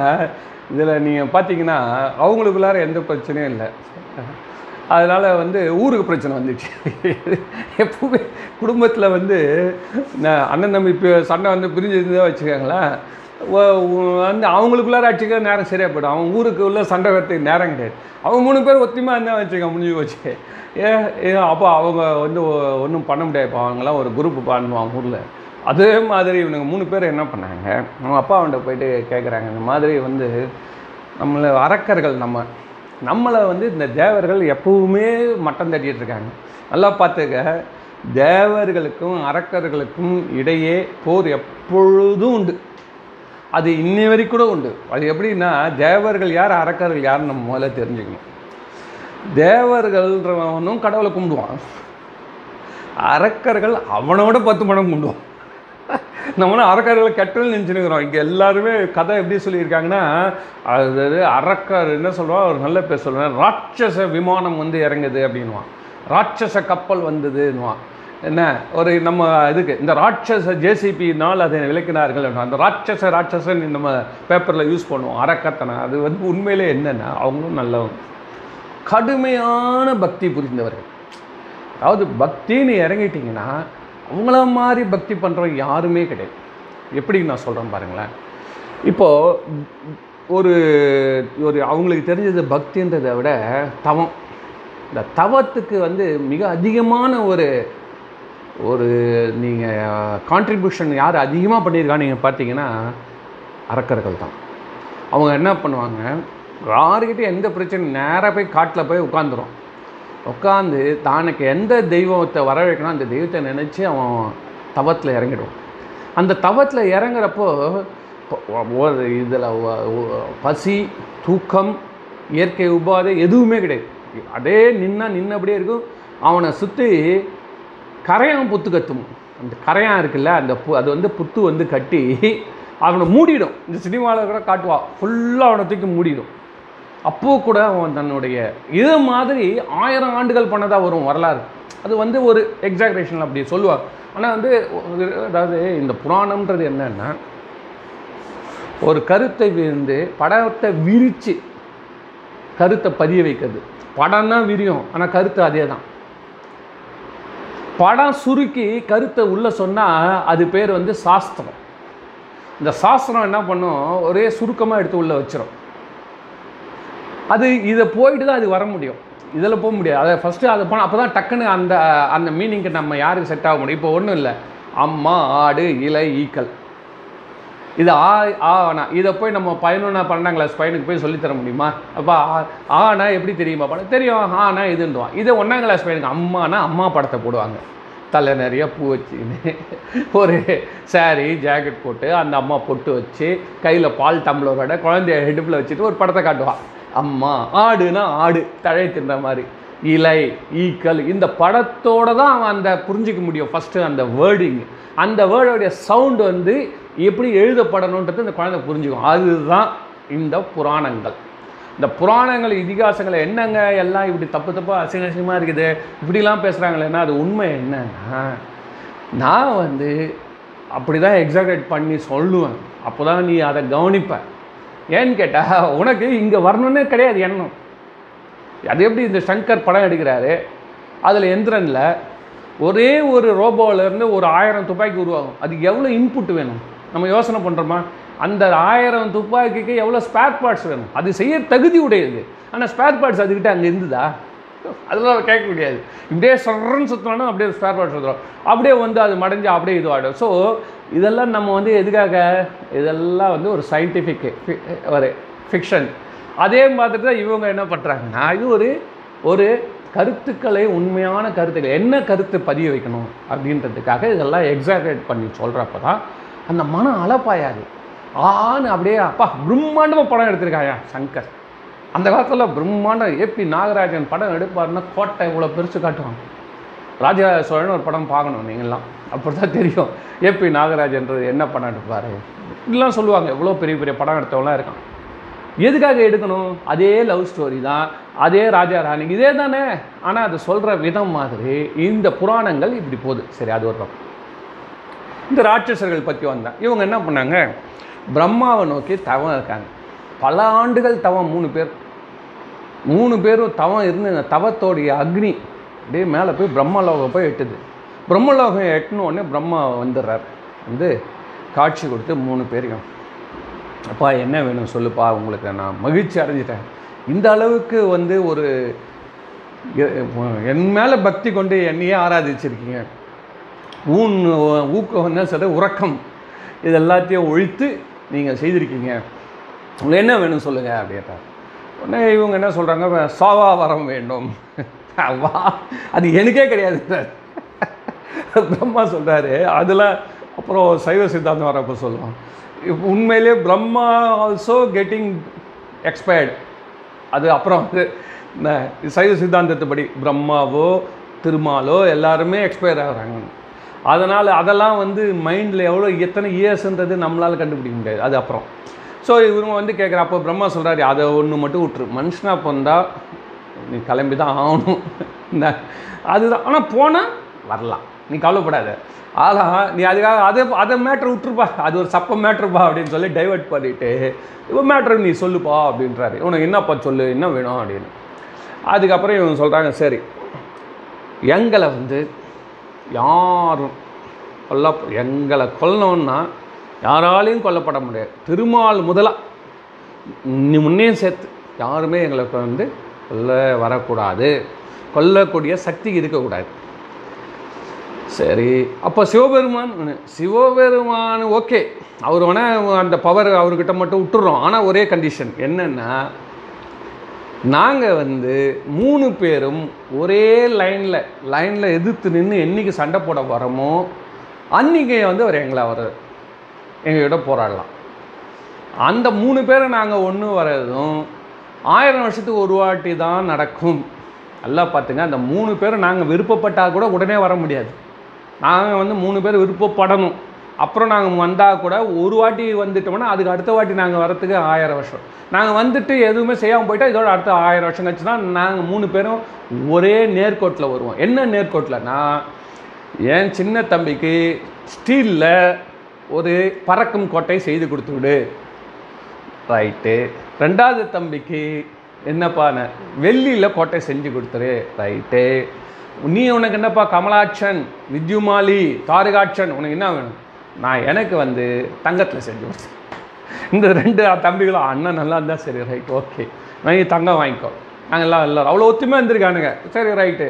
இதில் நீங்கள் பார்த்தீங்கன்னா அவங்களுக்குள்ளார எந்த பிரச்சனையும் இல்லை. அதனால் வந்து ஊருக்கு பிரச்சனை வந்துச்சு. எப்பவுமே குடும்பத்தில் வந்து அண்ணன் தம்பி சண்டை வந்து பிரிஞ்சிருந்ததாக வச்சுக்கோங்களேன். வந்து அவங்களுக்குள்ளார அடிச்சுக்க நேரம் சரியாக போய்டும். அவங்க ஊருக்கு உள்ள சண்டை வரத்துக்கு நேரம் கிடையாது. அவங்க மூணு பேர் ஒத்தியமாக இருந்தால் வச்சுக்க முடிஞ்சு போச்சு. ஏ ஏ, அப்போ அவங்க வந்து ஒன்றும் பண்ண முடியாது. இப்போ அவங்களாம் ஒரு குரூப் பண்ணுவாங்க ஊரில். அதே மாதிரி இவனுங்க மூணு பேர் என்ன பண்ணாங்க? அவங்க அப்பா அவன்கிட்ட போயிட்டு கேட்குறாங்க இந்த மாதிரி வந்து நம்மளை அரக்கர்கள் நம்ம நம்மளை வந்து இந்த தேவர்கள் எப்பவுமே மட்டம் தட்டிகிட்டு இருக்காங்க. நல்லா பார்த்துக்க தேவர்களுக்கும் அரக்கர்களுக்கும் இடையே போர் எப்பொழுதும் உண்டு. அது இன்னி வரைக்கும் கூட உண்டு. அது எப்படின்னா தேவர்கள் யார் அரக்கர்கள் யாருன்னு நம்ம முதல்ல தெரிஞ்சுக்கணும். தேவர்கள்ன்றவனும் கடவுளை கும்பிடுவான். அரக்கர்கள் அவனோட பத்து மடம் கும்பிடுவான். நம்மளும் அரக்கர்களை கெட்டல் நினச்சினுக்கிறோம். இங்கே எல்லாருமே கதை எப்படி சொல்லியிருக்காங்கன்னா அது அறக்கார் என்ன சொல்கிறோம் அவர் நல்ல பேர் சொல்லுவேன் ராட்சச விமானம் வந்து இறங்குது அப்படின்வான் ராட்சச கப்பல் வந்ததுன்னுவான். என்ன? ஒரு நம்ம இதுக்கு இந்த ராட்சச ஜேசிபினால் அதை விளக்கினார்கள் அந்த ராட்சச ராட்சசன் நம்ம பேப்பரில் யூஸ் பண்ணுவோம். அறக்கத்தனை அது வந்து உண்மையிலே என்னென்னா அவங்களும் நல்லவங்க. கடுமையான பக்தி புரிந்தவர்கள். அதாவது பக்தின்னு இறங்கிட்டிங்கன்னா அவங்கள மாதிரி பக்தி பண்ணுறவங்க யாருமே கிடையாது. எப்படி நான் சொல்கிறேன் பாருங்களேன். இப்போது ஒரு ஒரு அவங்களுக்கு தெரிஞ்சது பக்தின்றதை விட தவம். இந்த தவத்துக்கு வந்து மிக அதிகமான ஒரு ஒரு நீங்கள் கான்ட்ரிபியூஷன் யார் அதிகமாக பண்ணியிருக்கான்னு நீங்கள் பார்த்தீங்கன்னா அரக்கர்கள் தான். அவங்க என்ன பண்ணுவாங்க யாருக்கிட்டே எந்த பிரச்சனையும் நேராக போய் காட்டில் போய் உட்காந்துரும் உட்காந்து தனக்கு எந்த தெய்வத்தை வர வைக்கணும் அந்த தெய்வத்தை நினச்சி அவன் தவத்தில் இறங்கிடுவான். அந்த தவத்தில் இறங்குறப்போ ஒரு இதில் பசி தூக்கம் இயற்கை உபாதை எதுவுமே கிடையாது. அதே நின்னா நின்னபடியே இருக்கும். அவனை சுற்றி கரையான் புத்து கத்தும். அந்த கரையான் இருக்குல்ல அந்த பு அது வந்து புத்து வந்து கட்டி அவனை மூடிடும். இந்த சினிமாவில் கூட காட்டுவா. ஃபுல்லாக அவனை தூக்கி மூடிடும். அப்போ கூட அவன் தன்னுடைய இது மாதிரி ஆயிரம் ஆண்டுகள் பண்ணதாக வரும் வரலாறு. அது வந்து ஒரு எக்ஸாக்ரேஷன் அப்படி சொல்லுவார் ஆனால் வந்து அதாவது இந்த புராணம்ன்றது என்னன்னா ஒரு கருத்தை வந்து படத்தை விரித்து கருத்தை பதிய வைக்கிறது. படம் தான் விரியும் ஆனால் கருத்து அதே தான் படம் சுருக்கி கருத்தை உள்ளே சொன்னால் அது பேர் வந்து சாஸ்திரம். இந்த சாஸ்திரம் என்ன பண்ணும் ஒரே சுருக்கமாக எடுத்து உள்ளே வச்சிரும். அது இதை போயிட்டு தான் அது வர முடியும். இதில் போக முடியாது. அதை ஃபஸ்ட்டு அதை போனால் அப்போ தான் டக்குன்னு அந்த அந்த மீனிங்க்கு நம்ம யாருக்கு செட் ஆக முடியும்? இப்போ ஒன்றும் இல்லை. அம்மா ஆடு இலை ஈக்கள். இது ஆ ஆனா இதை போய் நம்ம பதினொன்றா பன்னெண்டாம் கிளாஸ் பையனுக்கு போய் சொல்லித் தர முடியுமா? அப்போ ஆ- ஆனா எப்படி தெரியுமா? படம் தெரியும். ஆனா இதுன்றான் இதை ஒன்றாம் கிளாஸ் பையனுக்கு அம்மானா அம்மா படத்தை போடுவாங்க. தலை நிறைய பூ வச்சுக்கின்னு ஒரு saree ஜாக்கெட் போட்டு அந்த அம்மா பொட்டு வச்சு கையில் பால் டம்ளரோட குழந்தைய ஹெடுப்பில் வச்சுட்டு ஒரு படத்தை காட்டுவான். அம்மா ஆடுனா ஆடு தழை தின்ற மாதிரி. இலை ஈக்கள் இந்த படத்தோட தான் அவன் அந்த புரிஞ்சிக்க முடியும் ஃபஸ்ட்டு அந்த வேர்டிங் அந்த வேர்டோடைய சவுண்ட் வந்து எப்படி எழுதப்படணுன்றது இந்த குழந்தை புரிஞ்சுக்கும். அதுதான் இந்த புராணங்கள். இந்த புராணங்கள் இதிகாசங்கள் என்னங்க? எல்லாம் இப்படி தப்பு தப்பாக அசிங்க அசிங்கமாக இருக்குது. இப்படிலாம் பேசுகிறாங்களேன்னா அது உண்மை என்னன்னா நான் வந்து அப்படி தான் எக்ஸாக்ரேட் பண்ணி சொல்லுவேன். அப்போ தான் நீ அதை கவனிப்பேன் ஏன்னு கேட்டால் உனக்கு இங்கே வரணுன்னே கிடையாது எண்ணம். அது எப்படி இந்த சங்கர் படம் எடுக்கிறாரு? அதில் எந்திரனில் ஒரே ஒரு ரோபோவிலேருந்து ஒரு ஆயிரம் துப்பாக்கி உருவாகும். அதுக்கு எவ்வளோ இன்புட் வேணும்? நம்ம யோசனை பண்ணுறோமா அந்த ஆயிரம் துப்பாக்கிக்கு எவ்வளோ ஸ்பேர் பார்ட்ஸ் வேணும்? அது செய்ய தகுதி உடையது. ஆனால் ஸ்பேர் பார்ட்ஸ் அதுக்கிட்ட அங்கே இருந்துதா? அதெல்லாம் கேட்க முடியாது. இப்படியே சொல்கிறன்னு சுற்றினாலும் அப்படியே ஸ்பேர் பார்ட்ஸ் சுற்றுறோம் அப்படியே வந்து அது மடைஞ்சு அப்படியே இதுவாகிடும் ஸோ இதெல்லாம் நம்ம வந்து எதுக்காக? இதெல்லாம் வந்து ஒரு சயின்டிஃபிக் ஒரு ஃபிக்ஷன் அதே மாதிரி தான் இவங்க என்ன பண்ணுறாங்கன்னா இது ஒரு ஒரு கருத்துக்களை உண்மையான கருத்துக்கள் என்ன கருத்து பதிய வைக்கணும் அப்படின்றதுக்காக இதெல்லாம் எக்ஸாகரேட் பண்ணி சொல்கிறப்ப தான் அந்த மனம் அலப்பாயாது ஆன்னு அப்படியே அப்பா பிரம்மாண்டமாக படம் எடுத்திருக்காயா சங்கர். அந்த காலத்தில் பிரம்மாண்ட ஏபி நாகராஜன் படம் எடுப்பாருன்னா கோட்டை இவ்வளோ பெருசு காட்டுவாங்க. ராஜா சோழன் ஒரு படம் பார்க்கணும் நீங்கள்லாம். அப்படி தான் தெரியும் ஏபி நாகராஜன்றது என்ன படம் எடுப்பார்? இப்படிலாம் சொல்லுவாங்க. எவ்வளோ பெரிய பெரிய படம் எடுத்தவங்களாம் இருக்கான். எதுக்காக எடுக்கணும்? அதே லவ் ஸ்டோரி தான். அதே ராஜா ராணி. இதே தானே. ஆனால் அது சொல்கிற விதம் மாதிரி இந்த புராணங்கள் இப்படி போகுது. சரி அது ஒரு பக்கம். இந்த ராட்சசர்கள் பற்றி வந்தேன். இவங்க என்ன பண்ணாங்க? பிரம்மாவை நோக்கி தவம் இருக்காங்க. பல ஆண்டுகள் தவம் மூணு பேர். மூணு பேரும் தவம் இருந்து இந்த தவத்தோடைய அக்னி அப்படியே மேலே போய் பிரம்மலோகம் போய் எட்டுது. பிரம்மலோகம் எட்டுன உடனே பிரம்மா வந்துடுறார். வந்து காட்சி கொடுத்து மூணு பேரையும் அப்பா என்ன வேணும் சொல்லுப்பா உங்களுக்கு நான் மகிழ்ச்சி அடைஞ்சிட்டேன். இந்த அளவுக்கு வந்து ஒரு என் மேலே பக்தி கொண்டு என்னையே ஆராதிச்சிருக்கீங்க. ஊன் ஊக்கம் என்ன சொல்ற உறக்கம். இது எல்லாத்தையும் ஒழித்து நீங்கள் செய்திருக்கீங்க. உங்களுக்கு என்ன வேணும் சொல்லுங்கள் அப்படின்ட்டார் உடனே இவங்க என்ன சொல்கிறாங்க சாவா வரம் வேண்டும். வா அது எனக்கே கிடையாது சார். பிரம்மா சொல்கிறாரு அதில் அப்புறம் சைவ சித்தாந்தம் வரப்போ சொல்லுவோம் இப்ப உண்மையிலே பிரம்மா ஆல்சோ கெட்டிங் எக்ஸ்பயர்டு அது அப்புறம் வந்து இந்த சைவ சித்தாந்தத்துப்படி பிரம்மாவோ திருமாலோ எல்லாருமே எக்ஸ்பயர் ஆகிறாங்க. அதனால் அதெல்லாம் வந்து மைண்டில் எவ்வளோ எத்தனை இயர்ஸ்ன்றது நம்மளால் கண்டுபிடிக்க முடியாது. அது அப்புறம். ஸோ இவங்க வந்து கேட்குற அப்போ பிரம்மா சொல்கிறாரு அதை ஒன்று மட்டும் விட்டுரு. மனுஷனாக பிறந்தால் நீ கிளம்பி தான் ஆகணும். இந்த அதுதான். ஆனால் போனால் வரலாம். நீ கவலைப்படாத. ஆகா நீ அதுக்காக அதை அதை மேட்ரு விட்டுருப்பா. அது ஒரு சப்ப மேட்ருப்பா அப்படின்னு சொல்லி டைவர்ட் பண்ணிவிட்டு இப்போ மேட்ரு நீ சொல்லுப்பா அப்படின்றாரு. உனக்கு என்னப்பா சொல்லு? என்ன வேணும்? அப்படின்னு. அதுக்கப்புறம் இவங்க சொல்கிறாங்க சரி எங்களை வந்து யாரும் கொல்ல எங்களை கொல்லணுன்னா யாராலையும் கொல்லப்பட முடியாது. திருமால் முதலாக நீ முன்னையும் சேர்த்து. யாருமே எங்களுக்கு வந்து கொல்ல வரக்கூடாது. கொல்லக்கூடிய சக்தி இருக்கக்கூடாது. சரி. அப்போ சிவபெருமான் சிவபெருமான் ஓகே. அவர் வேணால் அந்த பவர் அவர்கிட்ட மட்டும் விட்டுறோம். ஆனால் ஒரே கண்டிஷன் என்னென்னா நாங்கள் வந்து மூணு பேரும் ஒரே லைனில் லைனில் எதிர்த்து நின்று என்றைக்கு சண்டை போட வரோமோ அன்றைக்கி வந்து அவர் எங்களை அவர் எங்ககிட்ட போராடலாம். அந்த மூணு பேரை நாங்கள் ஒன்று வர்றதும் ஆயிரம் வருஷத்துக்கு ஒரு வாட்டி தான் நடக்கும். நல்லா பார்த்துங்க அந்த மூணு பேரும் நாங்கள் விருப்பப்பட்டால் கூட உடனே வர முடியாது. நாங்கள் வந்து மூணு பேர் விருப்பப்படணும். அப்புறம் நாங்கள் வந்தால் கூட ஒரு வாட்டி வந்துட்டோம்னா அதுக்கு அடுத்த வாட்டி நாங்கள் வரத்துக்கு ஆயிரம் வருஷம். நாங்கள் வந்துட்டு எதுவுமே செய்யாமல் போயிட்டால் இதோட அடுத்த ஆயிரம் வருஷம் கழிச்சு தான் நாங்கள் மூணு பேரும் ஒரே நேர்கோட்டில் வருவோம். என்ன நேர்கோட்டில்னா என் சின்ன தம்பிக்கு ஸ்டீலில் ஒரு பறக்கும் கோட்டை செய்து கொடுத்து விடு ரைட்டு ரெண்டாவது தம்பிக்கு என்னப்பா வெள்ளியில் கோட்டை செஞ்சு கொடுத்துரு. ரைட்டு நீ உனக்கு என்னப்பா கமலாட்சன் வித்யுமாலி தாரகாட்சன் உனக்கு என்ன வேணும்? நான் எனக்கு வந்து தங்கத்தில் செஞ்சு கொடுத்து. இந்த ரெண்டு தம்பிகளும் அண்ணன் நல்லா இருந்தால் சரி ரைட் ஓகே நான் நீ தங்கம் வாங்கிக்கோ. நாங்கள் எல்லாம் எல்லாரும் அவ்வளோ ஒத்துமையாக இருந்திருக்கானுங்க. சரி ரைட்டு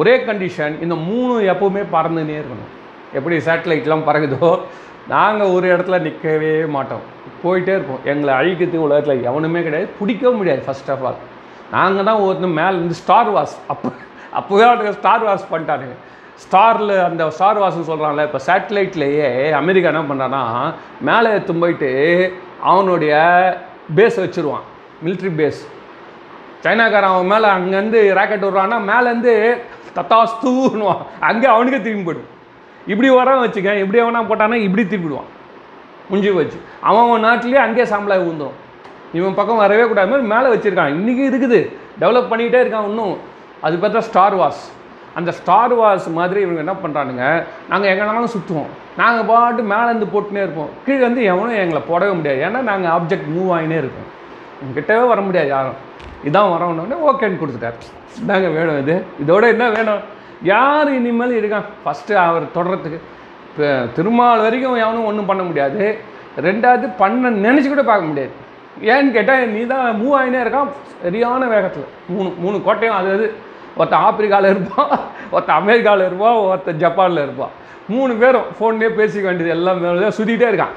ஒரே கண்டிஷன் இந்த மூணு எப்பவுமே பறந்துனே இருக்கணும். எப்படி சேட்டலைட்லாம் பறகுதோ நாங்கள் ஒரு இடத்துல நிற்கவே மாட்டோம். போயிட்டே இருப்போம். எங்களை அழிக்கிறது உலகத்தில் எவனுமே கிடையாது. பிடிக்கவும் முடியாது ஃபர்ஸ்ட் ஆஃப் ஆல் நாங்கள் தான் ஒருத்தர் மேலே இருந்து ஸ்டார் வாஸ் அப்போ அப்போவே அவனுக்கு ஸ்டார் வாஸ் பண்ணிட்டானுங்க ஸ்டாரில் அந்த ஸ்டார் வாஸ்ன்னு சொல்கிறான்ல இப்போ சேட்டலைட்லேயே அமெரிக்கா என்ன பண்ணுறான்னா மேலே எடுத்து போயிட்டு அவனுடைய பேஸ் வச்சுருவான். மிலிட்ரி பேஸ் சைனாக்காரன் அவன் மேலே அங்கேருந்து ராக்கெட் விட்றான்னா மேலேருந்து தத்தாஸ்தூன்னுவான். அங்கே அவனுக்கே திரும்பி போயிடும். இப்படி வரான் வச்சுக்க இப்படி எவனா போட்டானா இப்படி திருப்பிடுவான். முடிஞ்சு வச்சு அவன் அவன் நாட்டிலேயே அங்கேயே சாம்பலாக விழுந்துடும் இவன் பக்கம் வரவே கூடாது. மாதிரி மேலே வச்சுருக்கான். இன்றைக்கி இருக்குது. டெவலப் பண்ணிக்கிட்டே இருக்கான் இன்னும். அது பார்த்தா ஸ்டார் வாஸ் அந்த ஸ்டார் வாஸ் மாதிரி இவங்க என்ன பண்ணுறானுங்க நாங்கள் எங்கேனாலும் சுற்றுவோம் நாங்கள் பாட்டு மேலேருந்து போட்டுனே இருப்போம். கீழே வந்து எவனும் எங்களை போடவே முடியாது. ஏன்னா நாங்கள் ஆப்ஜெக்ட் மூவ் ஆகினே இருக்கோம். கிட்டவே வர முடியாது யாரும். இதான் வரணுன்னே ஓகேன்னு கொடுத்துட்டார். இதாங்க வேணும் இது. இதோட என்ன வேணும்? யார் இனிமேல் இருக்கான்? ஃபஸ்ட்டு அவர் தொடர்றதுக்கு இப்போ திருமால் வரைக்கும் எவனும் ஒன்றும் பண்ண முடியாது. ரெண்டாவது பண்ண நினச்சி கூட பார்க்க முடியாது. ஏன்னு கேட்டால் நீ தான் மூவ் ஆகினே இருக்கான் சரியான வேகத்தில். மூணு மூணு கோட்டையும் அது அது. ஒருத்தன் ஆப்பிரிக்காவில் இருப்பான் ஒருத்தன் அமெரிக்காவில் இருப்பான் ஒருத்தன் ஜப்பானில் இருப்பான் மூணு பேரும் ஃபோன்லேயே பேசிக்க வேண்டியது எல்லாம் சுற்றிக்கிட்டே இருக்கான்.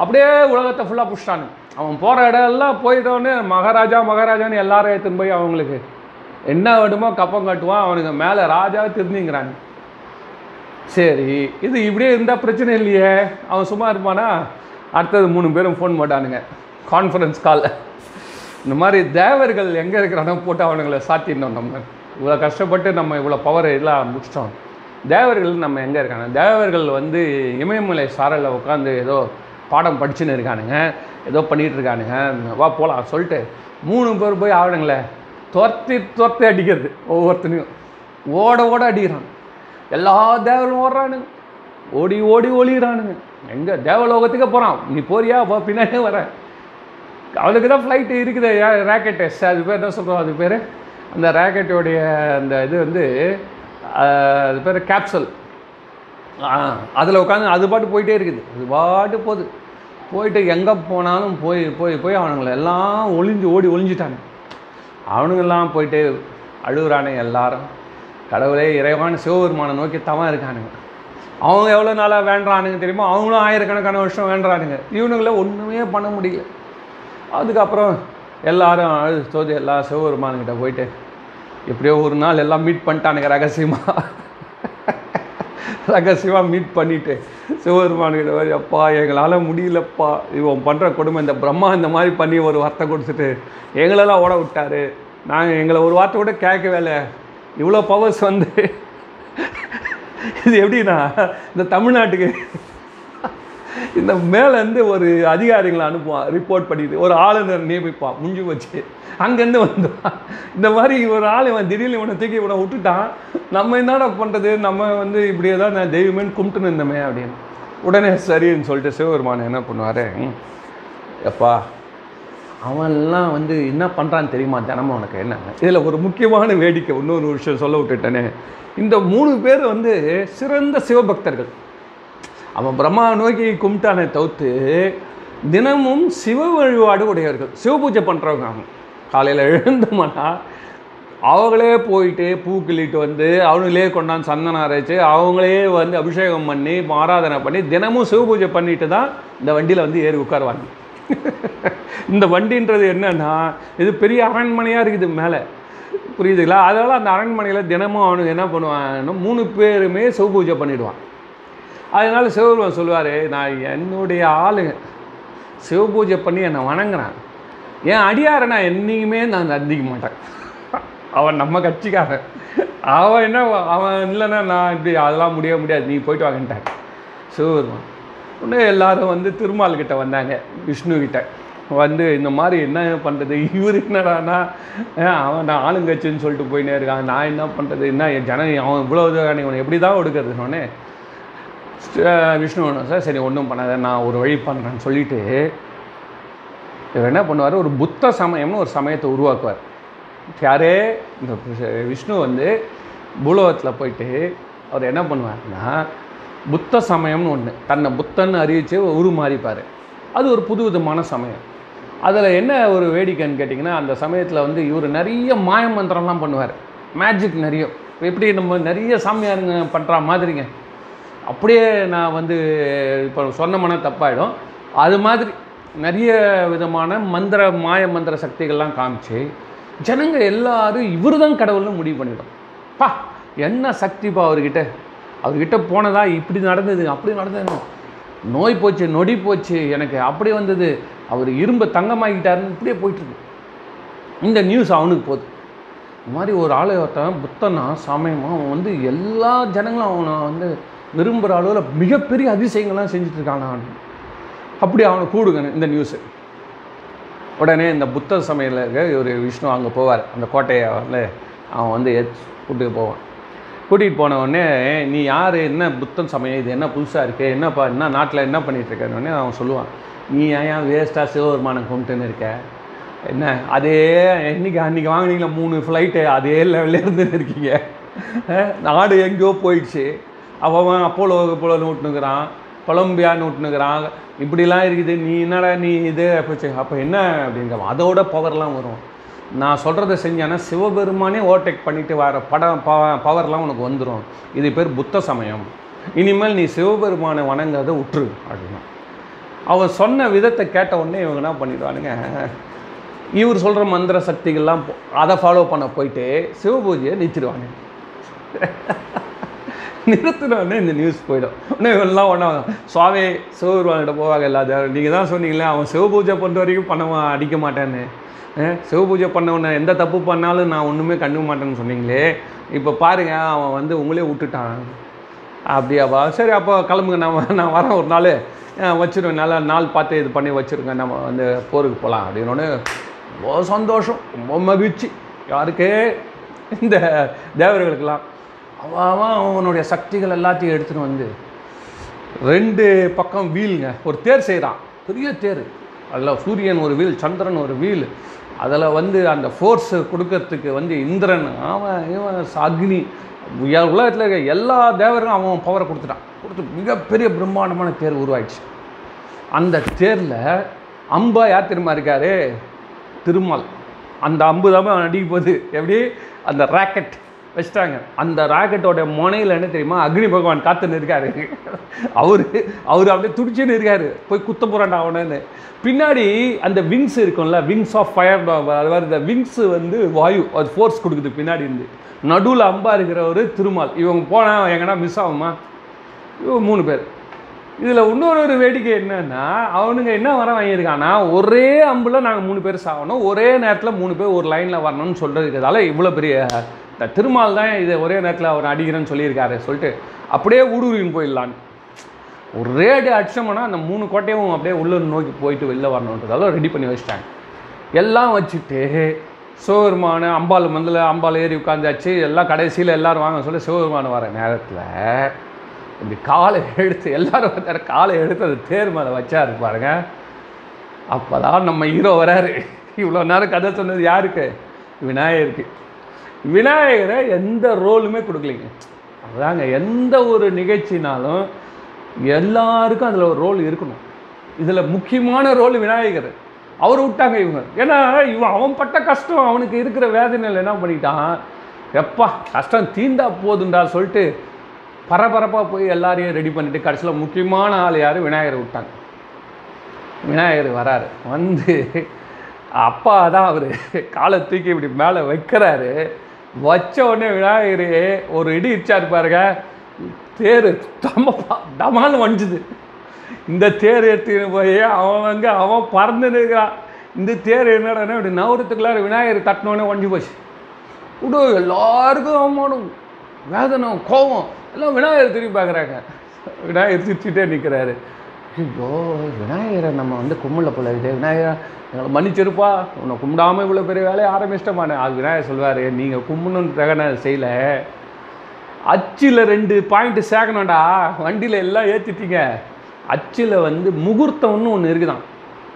அப்படியே உலகத்தை ஃபுல்லாக புஷ்டானு அவன் போகிற இடம் எல்லாம் போயிட்டோன்னே மகாராஜா மகாராஜான்னு எல்லாரும் எடுத்துன்னு போய் அவங்களுக்கு என்ன வேணுமோ கப்பம் கட்டுவான் அவனுங்க மேலே ராஜா திருந்திங்கிறாங்க சரி இது இப்படியே இருந்தால் பிரச்சனை இல்லையே. அவன் சும்மா இருப்பானா? அடுத்தது மூணு பேரும் ஃபோன் போட்டானுங்க. கான்ஃபரன்ஸ் கால் இந்த மாதிரி தேவர்கள் எங்கே இருக்கிறானோ போட்டு அவனுங்களை சாத்திடணும் நம்ம. இவ்வளோ கஷ்டப்பட்டு நம்ம இவ்வளோ பவர் எல்லாம் முடிச்சிட்டோம். தேவர்கள் நம்ம எங்கே இருக்காங்க? தேவர்கள் வந்து இமயமலை சாரலில் உட்காந்து ஏதோ பாடம் படிச்சுன்னு இருக்கானுங்க. ஏதோ பண்ணிகிட்டு இருக்கானுங்க. வா போகலாம் சொல்லிட்டு மூணு பேர் போய் ஆகணுங்களே. துரத்தி துரத்தி அடிக்கிறது ஒவ்வொருத்தனையும். ஓட ஓட அடிக்கிறான். எல்லா தேவர்களும் ஓடுறானுங்க. ஓடி ஓடி ஒளிகிறானுங்க எங்கே தேவலோகத்துக்கு போகிறான் நீ போறியா? போ பின்னாடியே வரேன் அவளுக்கு தான் ஃப்ளைட்டு இருக்குது. ரேக்கெட்டு அது பேர் என்ன சொல்கிறோம் அது பேர்? அந்த ரேக்கெட்டோடைய அந்த இது வந்து அது பேர் கேப்சல் அதில் உட்காந்து அது பாட்டு போயிட்டே இருக்குது. அது பாட்டு போகுது. போயிட்டு எங்கே போனாலும் போய் போய் போய் அவனுங்களை எல்லாம் ஒளிஞ்சு ஓடி ஒளிஞ்சிட்டாங்க அவனுங்கெல்லாம் போயிட்டு அழுகுறானுங்க எல்லாரும். கடவுளே இறைவான சிவபெருமானை நோக்கி தவம் இருக்கானுங்க. அவங்க எவ்வளோ நாளாக வேண்டுறானுங்க தெரியுமோ? அவங்களும் ஆயிரக்கணக்கான வருஷம் வேண்டுறானுங்க. இவனுங்கள ஒன்றுமே பண்ண முடியல. அதுக்கப்புறம் எல்லாரும் அழுது தோதி எல்லா சிவபெருமானுக்கிட்ட போயிட்டு எப்படியோ ஒரு நாள் எல்லாம் மீட் பண்ணிட்டானுங்க ரகசியமாக ரகசியமாக மீட் பண்ணிட்டு சிவபெருமானுக்கிட்ட மாதிரி அப்பா எங்களால் முடியலப்பா. இவன் பண்ணுற கொடுமை இந்த பிரம்மா இந்த மாதிரி பண்ணி ஒரு வார்த்தை கொடுத்துட்டு எங்களெல்லாம் ஓட விட்டாரு. நாங்கள் எங்களை ஒரு வார்த்தை கூட கேட்க வேலை இவ்வளோ பவர்ஸ் வந்து இது எப்படின்னா இந்த தமிழ்நாட்டுக்கு இந்த மேலேருந்து ஒரு அதிகாரிகளை அனுப்புவான் ரிப்போர்ட் பண்ணிட்டு ஒரு ஆளுநர் நியமிப்பான் முடிஞ்சு வச்சு அங்கேருந்து வந்துவான் இந்த மாதிரி ஒரு ஆள் இவன் திடீர்னு இவனை தூக்கி இவனை விட்டுட்டான். நம்ம என்னடா பண்ணுறது நம்ம வந்து இப்படியே தான் நான் தெய்வமேன்னு கும்பிட்டு நின்றமே அப்படின்னு. உடனே சரின்னு சொல்லிட்டு சிவபெருமான் என்ன பண்ணுவார்? எப்பா அவன்லாம் வந்து என்ன பண்ணுறான்னு தெரியுமா? தினமும் உனக்கு என்ன? இதில் ஒரு முக்கியமான வேடிக்கை இன்னொரு விஷயம் சொல்ல விட்டுட்டேனே. இந்த மூணு பேர் வந்து சிறந்த சிவபக்தர்கள். அவன் பிரம்மா நோக்கி கும்பிட்டானே தவிர்த்து தினமும் சிவ வழிபாடு உடையவர்கள். சிவபூஜை பண்ணுறவங்க அவங்க. காலையில் எழுந்தோம்னா அவங்களே போயிட்டு பூ கிள்ளிட்டு வந்து அவங்களே கொண்டாந்து சந்தனம் அரைச்சி அவங்களே வந்து அபிஷேகம் பண்ணி ஆராதனை பண்ணி தினமும் சிவ பூஜை பண்ணிட்டு தான் இந்த வண்டியில் வந்து ஏறி உட்காருவாங்க. இந்த வண்டின்றது என்னன்னா இது பெரிய அரண்மனையாக இருக்குது மேலே. புரியுதுங்களா? அதனால் அந்த அரண்மனையில் தினமும் அவனுக்கு என்ன பண்ணுவான் மூணு பேருமே சிவ பூஜை பண்ணிடுவான் அதனால சிவபெருமான் சொல்லுவார் நான் என்னுடைய ஆளுங்க சிவபூஜை பண்ணி என்னை வணங்குறான். என் அடியாரை நான் என்றைக்குமே நான் நந்திக்க மாட்டேன். அவன் நம்ம கட்சிக்காரன். அவன் என்ன அவன் இல்லைன்னா நான் இப்படி அதெல்லாம் முடிய முடியாது. நீ போயிட்டு வாங்கன்ட்டான் சிவபெருமான். உடனே எல்லாரும் வந்து திருமால் கிட்ட வந்தாங்க விஷ்ணு கிட்ட. வந்து இந்த மாதிரி என்ன பண்ணுறது இவர் என்னடானா அவன் நான் ஆளுங்கட்சின்னு சொல்லிட்டு போயினே இருக்கான். நான் என்ன பண்ணுறது என்ன என் ஜன அவன் இவ்வளோ இவனை இவனை எப்படி தான் ஒடுக்கிறதுனோடனே விஷ்ணு சார். சரி ஒன்றும் பண்ணாத. நான் ஒரு வழி பண்ணுறேன்னு சொல்லிட்டு இவர் என்ன பண்ணுவார்? ஒரு புத்த சமயம்னு ஒரு சமயத்தை உருவாக்குவார். யாரே? இந்த விஷ்ணு வந்து பூலோகத்தில் போயிட்டு அவர் என்ன பண்ணுவார்னா புத்த சமயம்னு ஒன்று தன்னை புத்தன்னு அறிவித்து உருமாறிப்பார். அது ஒரு புது விதமான சமயம். அதில் என்ன ஒரு வேடிக்கைன்னு கேட்டிங்கன்னா அந்த சமயத்தில் வந்து இவர் நிறைய மாய மந்திரம்லாம் பண்ணுவார். மேஜிக் நிறைய. எப்படி நம்ம நிறைய சாமியாருங்க பண்ணுற மாதிரிங்க. அப்படியே நான் வந்து இப்போ சொன்னோம்னா தப்பாயிடும். அது மாதிரி நிறைய விதமான மந்திர மாய மந்திர சக்திகள்லாம் காமிச்சு ஜனங்க எல்லாரும் இவர் தான் கடவுள்னு முடிவு பண்ணிடும். பா என்ன சக்திப்பா அவர்கிட்ட? அவர்கிட்ட போனதா இப்படி நடந்தது அப்படி நடந்தது. நோய் போச்சு நொடி போச்சு எனக்கு அப்படி வந்தது. அவர் இரும்பு தங்கமாக்கிட்டாருன்னு இப்படியே போயிட்டுருக்கு. இந்த நியூஸ் அவனுக்கு போகுது இந்த மாதிரி ஒரு ஆளை ஒருத்தன் புத்தனா சமயமாக அவன் வந்து எல்லா ஜனங்களும் அவனை வந்து விரும்புகிற அளவில் மிகப்பெரிய அதிசயங்கள்லாம் செஞ்சுட்டு இருக்கான் அவன். அப்படி அவனை கூடுங்கன்னு இந்த நியூஸு உடனே இந்த புத்த சமையலில் இருக்க ஒரு விஷ்ணு அங்கே போவார். அந்த கோட்டையை வந்து அவன் வந்து கூட்டிட்டு போவான். கூட்டிகிட்டு போன உடனே நீ யார்? என்ன புத்தன் சமயம்? இது என்ன புதுசாக இருக்கு? என்னப்பா என்ன நாட்டில் என்ன பண்ணிட்டு அவன் சொல்லுவான். நீ ஏன் வேஸ்ட்டாக சிவபெருமானம் கும்பிட்டுன்னு இருக்க? என்ன அதே இன்றைக்கி அன்றைக்கி வாங்கினீங்களா? மூணு ஃப்ளைட்டு அதே லெவலில் இருந்துன்னு இருக்கீங்க. நாடு எங்கேயோ போயிடுச்சு. அவன் அப்போலோ அப்போலோன்னு விட்டுனுக்குறான் கொலம்பியான்னு விட்டுனுக்குறான் இப்படிலாம் இருக்குது நீ என்னடா நீ இது? போச்சு அப்போ என்ன அப்படிங்கிற அதோட பவர்லாம் வரும். நான் சொல்கிறத செஞ்சானா சிவபெருமானே ஓவர்டேக் பண்ணிட்டு வர படம் ப பவர்லாம் உனக்கு வந்துடும் இது பேர் புத்த சமயம். இனிமேல் நீ சிவபெருமானை வணங்கிறத உற்று அப்படின்னா. அவன் சொன்ன விதத்தை கேட்ட உடனே இவங்க என்ன பண்ணிடுவானுங்க? இவர் சொல்கிற மந்திர சக்திகள்லாம் போ- அதை ஃபாலோ பண்ண போயிட்டு சிவபூஜையை நிறுத்திடுவானுங்க நிறுத்தினோடனே இந்த நியூஸ் போயிடும். உடனே இவெல்லாம் ஒன்றா சுவாமி சிவபெருமான்கிட்ட போவாங்க எல்லாத்தையும் நீங்கள் தான் சொன்னீங்களே அவன் சிவபூஜை பண்ணுற வரைக்கும் பண்ண அடிக்க மாட்டேன்னு. அஹ், சிவபூஜை பண்ணவன எந்த தப்பு பண்ணாலும் நான் ஒன்றுமே கண்டுக்க மாட்டேன்னு சொன்னீங்களே. இப்போ பாருங்க அவன் வந்து உங்களே விட்டுட்டான். அப்படியாப்பா சரி அப்போ கிளம்புங்க. நான் நான் வரேன் ஒரு நாள். வச்சுருவேன். நல்லா நாள் பார்த்து இது பண்ணி வச்சுருங்க. நம்ம வந்து போருக்கு போகலாம் அப்படின்னோடனே ரொம்ப சந்தோஷம் ரொம்ப மகிழ்ச்சி. யாருக்கு? இந்த தேவர்களுக்கெல்லாம். அவன் அவன் அவனுடைய சக்திகள் எல்லாத்தையும் எடுத்துன்னு வந்து ரெண்டு பக்கம் வீலுங்க. ஒரு தேர் செய்கிறான் பெரிய தேர். அதில் சூரியன் ஒரு வீல் சந்திரன் ஒரு வீல். அதில் வந்து அந்த ஃபோர்ஸ் கொடுக்கறதுக்கு வந்து இந்திரன் அவன் இவன் அக்னி. உலகத்தில் இருக்க எல்லா தேவரும் அவன் பவரை கொடுத்துட்டான். கொடுத்து மிகப்பெரிய பிரம்மாண்டமான தேர் உருவாயிடுச்சு. அந்த தேரில் அம்பா யார் திரும்ப இருக்காரு? திருமால். அந்த அம்பு தான் அடிக்க போகுது. எப்படி? அந்த ராக்கெட் வச்சிட்டாங்க. அந்த ராக்கெட்டோட முனையில் என்ன தெரியுமா? அக்னி பகவான் காத்துன்னு இருக்காரு அவர் அவர் அப்படியே துடிச்சுன்னு இருக்காரு போய் குத்த போகிறான்டா அவனன்னு. பின்னாடி அந்த விங்ஸ் இருக்கும்ல விங்ஸ் ஆஃப் ஃபயர் அது மாதிரி இந்த விங்ஸ் வந்து வாயு அது ஃபோர்ஸ் கொடுக்குது பின்னாடி இருந்து. நடுவில் அம்பா இருக்கிறவர் திருமால். இவங்க போனால் எங்கன்னா மிஸ் ஆகுமா? இவங்க மூணு பேர். இதில் இன்னொரு ஒரு வேடிக்கை என்னன்னா அவனுங்க என்ன வர வாங்கியிருக்கான்னா ஒரே அம்பில் நாங்கள் மூணு பேர் சாகணும். ஒரே நேரத்தில் மூணு பேர் ஒரு லைனில் வரணும்னு சொல்கிறதுக்கிறதால இவ்வளோ பெரிய திருமால் தான் இதை ஒரே நேரத்தில் அவர் அடிக்கிறேன்னு சொல்லியிருக்காரு. சொல்லிட்டு அப்படியே ஊடுருவின்னு போயிடலான்னு. ஒரே அடி அடிச்சோம்னா அந்த மூணு கோட்டையும் அப்படியே உள்ள நோக்கி போயிட்டு வெளில வரணுன்றதால ரெடி பண்ணி வச்சிட்டாங்க. எல்லாம் வச்சுட்டு சிவபெருமான அம்பாள் மந்தில் அம்பாள் ஏறி உட்காந்தாச்சு எல்லாம் கடைசியில் எல்லாரும் வாங்க சொல்லி சிவபெருமான் வர நேரத்தில் இப்படி காலை எடுத்து எல்லோரும் வந்தார். காலை எடுத்து அது தேர் மேலே வச்சாரு பாருங்க. அப்பதான் நம்ம ஹீரோ வராரு. இவ்வளோ நேரம் கதை சொன்னது யாருக்கு? விநாயகருக்கு. விநாயகரை எந்த ரோலுமே கொடுக்கலைங்க. அதாங்க எந்த ஒரு நிகழ்ச்சினாலும் எல்லாருக்கும் அதில் ஒரு ரோல் இருக்கணும். இதில் முக்கியமான ரோல் விநாயகர். அவர் விட்டாங்க இவங்க. ஏன்னா இவன் அவன் பட்ட கஷ்டம் அவனுக்கு இருக்கிற வேதனையில் என்ன பண்ணிட்டான்? எப்பா கஷ்டம் தீந்தா போதுண்டா சொல்லிட்டு பரபரப்பாக போய் எல்லாரையும் ரெடி பண்ணிவிட்டு கடைசியில் முக்கியமான ஆள் யார்? விநாயகர் விட்டாங்க. விநாயகர் வராரு. வந்து அப்பா தான் அவர். காலை தூக்கி இப்படி மேலே வைக்கிறாரு. வச்ச உடனே விநாயகர் ஒரு இடி இடிச்சாரு பாருங்க. தேர் தம்ம டமான்னு வஞ்சுது. இந்த தேர் எடுத்துன்னு போய் அவன் வந்து அவன் பறந்து நிற்கிறான். இந்த தேர் என்னடா இப்படி நவரத்துக்குள்ளார விநாயகர் தட்டினோடனே வஞ்சி போச்சு. விடு எல்லாருக்கும் அவமானம் வேதனை கோபம் எல்லாம் விநாயகர் திரும்பி பார்க்குறாங்க. விநாயகர் சிரிச்சுட்டே நிற்கிறாரு ஐயோ விநாயகரை நம்ம வந்து கும்பல போல இது விநாயகர் எங்களை மன்னிச்சிருப்பா. உன்னை கும்பிடாம இவ்வளோ பெரிய வேலையை ஆரம்பிச்சிட்டமானே அது விநாயகர் சொல்வார் நீங்கள் கும்பிடணுன்றதுக்காக தகன செய்யலை. அச்சில் ரெண்டு பாயிண்ட்டு சேர்க்கணும்டா. வண்டியில் எல்லாம் ஏற்றிட்டீங்க அச்சில் வந்து முகூர்த்தம்னு ஒன்று இருக்குதான்.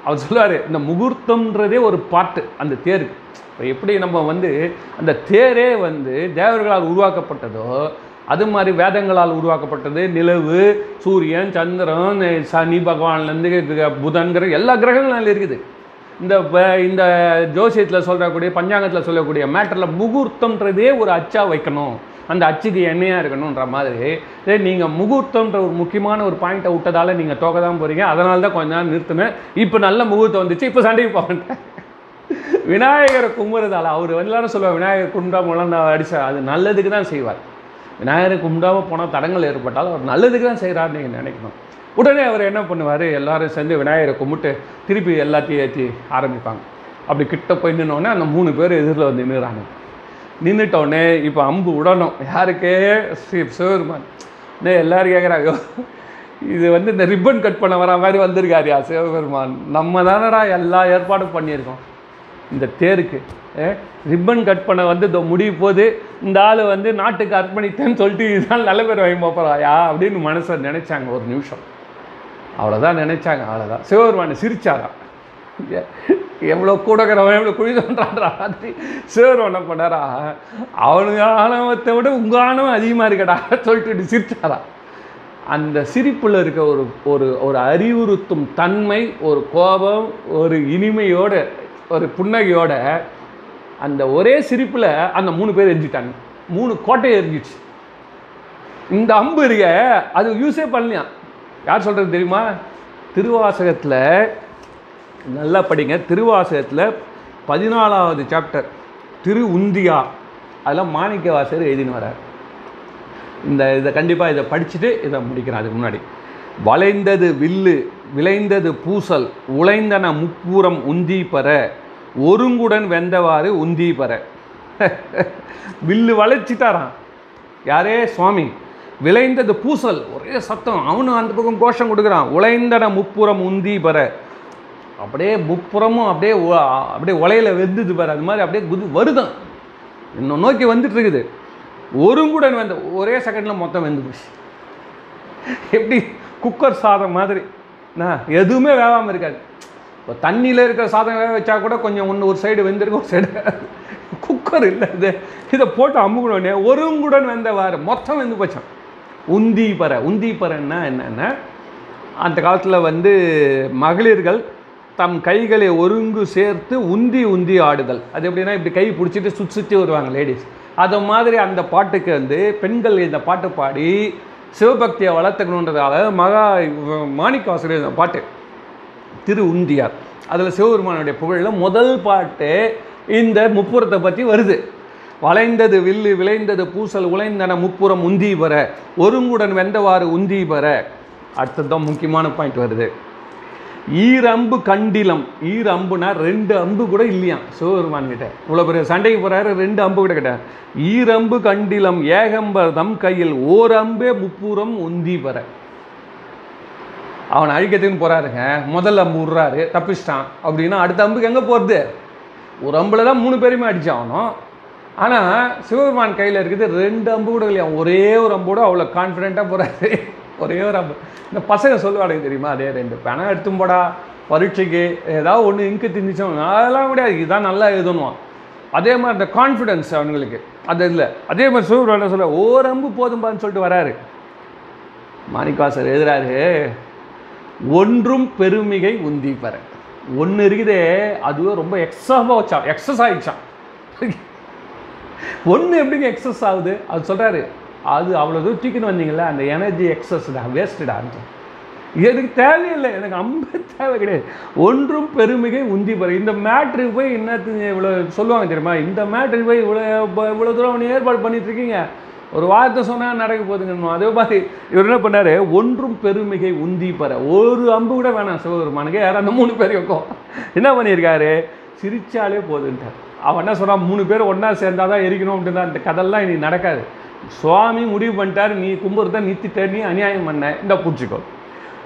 அவர் சொல்லுவார் இந்த முகூர்த்தம்ன்றதே ஒரு பாட்டு அந்த தேருக்கு. இப்போ எப்படி நம்ம வந்து அந்த தேரே வந்து தேவர்களால் உருவாக்கப்பட்டதோ அது மாதிரி வேதங்களால் உருவாக்கப்பட்டது நிலவு சூரியன் சந்திரன் சனி பகவான்லேருந்து புதன்கிற எல்லா கிரகங்களும் இருக்குது. இந்த ப- இந்த ஜோசியத்தில் சொல்லக்கூடிய பஞ்சாங்கத்தில் சொல்லக்கூடிய மேட்டரில் முகூர்த்தம்ன்றதே ஒரு அச்சாக வைக்கணும். அந்த அச்சுக்கு எண்ணெயாக இருக்கணுன்ற மாதிரி. இதே நீங்கள் முகூர்த்தம்ன்ற ஒரு முக்கியமான ஒரு பாயிண்ட்டை விட்டதால் நீங்கள் தோக்க தான் போகிறீங்க அதனால தான் கொஞ்ச நேரம் நிறுத்தினேன். இப்போ நல்ல முகூர்த்தம் வந்துச்சு. இப்போ சண்டைக்கு போகட்டேன் விநாயகரை கும்புறதால அவர் எல்லாரும் சொல்லுவார் விநாயகர் கும்பிட்டா முழந்தா அடிச்சா அது நல்லதுக்கு தான் செய்வார். விநாயகரை கும்பிடாமல் போனால் தடங்கள் ஏற்பட்டாலும் அவர் நல்லதுக்கு தான் செய்கிறார் நீங்கள் நினைக்கணும். உடனே அவர் என்ன பண்ணுவார்? எல்லோரும் சேர்ந்து விநாயகரை கும்பிட்டு திருப்பி எல்லாத்தையும் ஏற்றி ஆரம்பிப்பாங்க. அப்படி கிட்ட போய் நின்னோடனே அந்த மூணு பேர் எதிரில் வந்து நின்றுறாங்க நின்றுட்டோடனே இப்போ அம்பு விடணும் யாருக்கே? ஸ்ரீ சிவபெருமான். நே எல்லோரும் கேட்குறாங்க இது வந்து இந்த ரிப்பன் கட் பண்ண வர மாதிரி வந்திருக்காருயா சிவபெருமான். நம்ம தானடா எல்லா ஏற்பாடும் பண்ணியிருக்கோம். இந்த தேருக்கு ரிப்பன் கட் பண்ண வந்து இதோ முடிய போது இந்த ஆள் வந்து நாட்டுக்கு அர்ப்பணித்தேன்னு சொல்லிட்டு இதுதான் நல்ல பேர் வாங்கி போகிறாயா அப்படின்னு மனசை நினைச்சாங்க ஒரு நிமிஷம். அவ்வளோதான் நினைச்சாங்க அவ்வளோதான் சிவபெருமான் சிரிச்சாராம். எவ்வளோ கூடக்கிறவன் எவ்வளோ குழி தோன்றான்றா மாதிரி சிவபெருமான் என்ன பண்ணாரா அவனுங்க ஆணவத்தை விட உங்கள் ஆணவம் அதிகமாக இருக்கடா சொல்லிட்டு சிரிச்சாரா அந்த சிரிப்பில் இருக்க ஒரு ஒரு ஒரு அறிவுறுத்தும் தன்மை ஒரு கோபம் ஒரு இனிமையோடு ஒரு புன்னகையோட அந்த ஒரே சிரிப்பில் அந்த மூணு பேர் எரிஞ்சிட்டாங்க. மூணு கோட்டை எரிஞ்சிடுச்சு இந்த அம்பு இருக்க அது யூஸே பண்ணலையா? யார் சொல்கிறது தெரியுமா? திருவாசகத்தில் நல்லா படிங்க. திருவாசகத்தில் பதினாலாவது சாப்டர் திரு உந்தியா. அதெல்லாம் மாணிக்க வாசகர் எழுதின்னு வரார் இந்த இதை கண்டிப்பாக இதை படிச்சுட்டு இதை முடிக்கிறேன் அதுக்கு முன்னாடி. வளைந்தது வில்லு விளைந்தது பூசல் உழைந்தன முப்பூரம் உந்தி பெற ஒருங்குடன் வெந்தவாறு உந்தி பெற. வில்லு வளைச்சிட்டாராம். யாரே? சுவாமி. விளைந்தது பூசல் ஒரே சத்தம். அவனும் அந்த பக்கம் கோஷம் கொடுக்குறான். உழைந்தன முப்புறம் உந்தி பெற. அப்படியே முப்புறமும் அப்படியே அப்படியே உலையில வெந்துது பாரு. அது மாதிரி அப்படியே குது வருதான். இன்னும் நோக்கி வந்துட்டு இருக்குது ஒருங்குடன் வந்த ஒரே செகண்டில் மொத்தம் வெந்து போச்சு எப்படி? குக்கர் சாதம் மாதிரி. நான் எதுவுமே வேகாமல் இருக்காது. இப்போ தண்ணியில் இருக்கிற சாதம் வேக வச்சா கூட கொஞ்சம் ஒன்று ஒரு சைடு வெந்திருக்கும் ஒரு சைடு குக்கர் இல்லை இது. இதை போட்டு அமுகணுன்னே ஒருங்குடன் வெந்தவாறு மொத்தம் வெந்து போச்சான் உந்தி பறை உந்தி பறைன்னா என்னென்னா அந்த காலத்தில் வந்து மகளிர்கள் தம் கைகளை ஒருங்கு சேர்த்து உந்தி உந்தி ஆடுதல். அது எப்படின்னா இப்படி கை பிடிச்சிட்டு சுற்றி சுற்றி வருவாங்க லேடிஸ் அது மாதிரி அந்த பாட்டுக்கு வந்து பெண்கள் இந்த பாட்டு பாடி சிவபக்தியை வளர்த்துக்கணுன்றதால மகா மாணிக்கவாசகர் இந்த பாட்டு திரு உந்தியார். அதில் சிவபெருமானுடைய புகழில் முதல் பாட்டு இந்த முப்புறத்தை பற்றி வருது. வளைந்தது வில்லு விளைந்தது பூசல் உழைந்தன முப்புறம் உந்தி பெற ஒருங்குடன் வெந்தவாறு உந்தி பெற. அடுத்தது தான் முக்கியமான பாயிண்ட் வருது. ஈரம்பு கண்டிலம். ஈர அம்புனா ரெண்டு அம்பு கூட இல்லையாம். சிவபெருமான் கிட்ட. இவ்வளோ பெரிய சண்டைக்கு போகிறாரு ரெண்டு அம்பு கூட கிடையாது ஈரம்பு கண்டிலம் ஏகம்பர் தம் கையில் ஓர் அம்பே முப்புறம் உந்தி பெற அவன் அழிக்கத்துக்குன்னு போகிறாருங்க முதல் அம்பு விடுறாரு தப்பிச்சிட்டான். அப்படின்னா அடுத்த அம்புக்கு எங்கே போகிறது ஒரு அம்பில் தான் மூணு பேருமே அடிச்சாகணும். ஆனால் சிவபெருமான் கையில் இருக்குது ரெண்டு அம்பு கூட இல்லையா ஒரே ஒரு அம்போட அவ்வளோ கான்ஃபிடென்ட்டாக போகிறாரு ஒரே ஒரு இந்த பசங்க சொல்லுவானுங்க தெரியுமா? அதே ரெண்டு பணம் எடுத்தும் போடா பரீட்சைக்கு ஏதாவது ஒன்று இங்கு திணிச்சோம் அதெல்லாம் முடியாது இதுதான் நல்லா எழுதணுவான் அதே மாதிரி அந்த கான்ஃபிடென்ஸ் அவங்களுக்கு அது இல்லை அதே மாதிரி சிவபெருமான் சொல்ல ஓரம்பு போதும்பான்னு சொல்லிட்டு வராரு. மாணிக்கவாசர் எழுதுறாரு ஒன்றும் பெருமிகை உந்தி பெற. ஒன்று இருக்குதே அதுவே ரொம்ப எக்ஸஸாக வச்சான். எக்ஸஸ் ஆகிடுச்சான் ஒன்று எப்படிங்க எக்ஸஸ் ஆகுது? அது சொல்கிறாரு அது அவ்வளோ தூரம் தூக்கின்னு வந்தீங்களே அந்த எனர்ஜி எக்ஸஸ் தான் வேஸ்ட்டுடான்னு எனக்கு தேவையில்லை எனக்கு அம்பு தேவை கிடையாது. ஒன்றும் பெருமிகை உந்தி பெற இந்த மேட்ருக்கு போய் என்ன இவ்வளோ சொல்லுவாங்க தெரியுமா? இந்த மேட்ருக்கு போய் இவ்வளோ இவ்வளோ தூரம் நீ ஏற்பாடு பண்ணிகிட்டு இருக்கீங்க. ஒரு வார்த்தை சொன்னால் நடக்க போகுதுங்கன்னு அதே மாதிரி இவர் என்ன பண்ணாரு? ஒன்றும் பெருமிகை உந்தி பெற ஒரு அம்பு கூட வேணாம் சிவபெருமானுக்கு. யாரும் அந்த மூணு பேர் இருக்கும் என்ன பண்ணியிருக்காரு? சிரிச்சாலே போதுன்ட்டார். அவன் என்ன சொன்னான் மூணு பேர் ஒன்றா சேர்ந்தாதான் தான் எரிக்கணும் அப்படின்னா அந்த கதெல்லாம் இனி நடக்காது. சுவாமி முடிவு பண்ணிட்டாரு நீ கும்புறத நிறுத்திட்ட நீ அநியாயம் பண்ண. இந்த பூச்சிக்கோ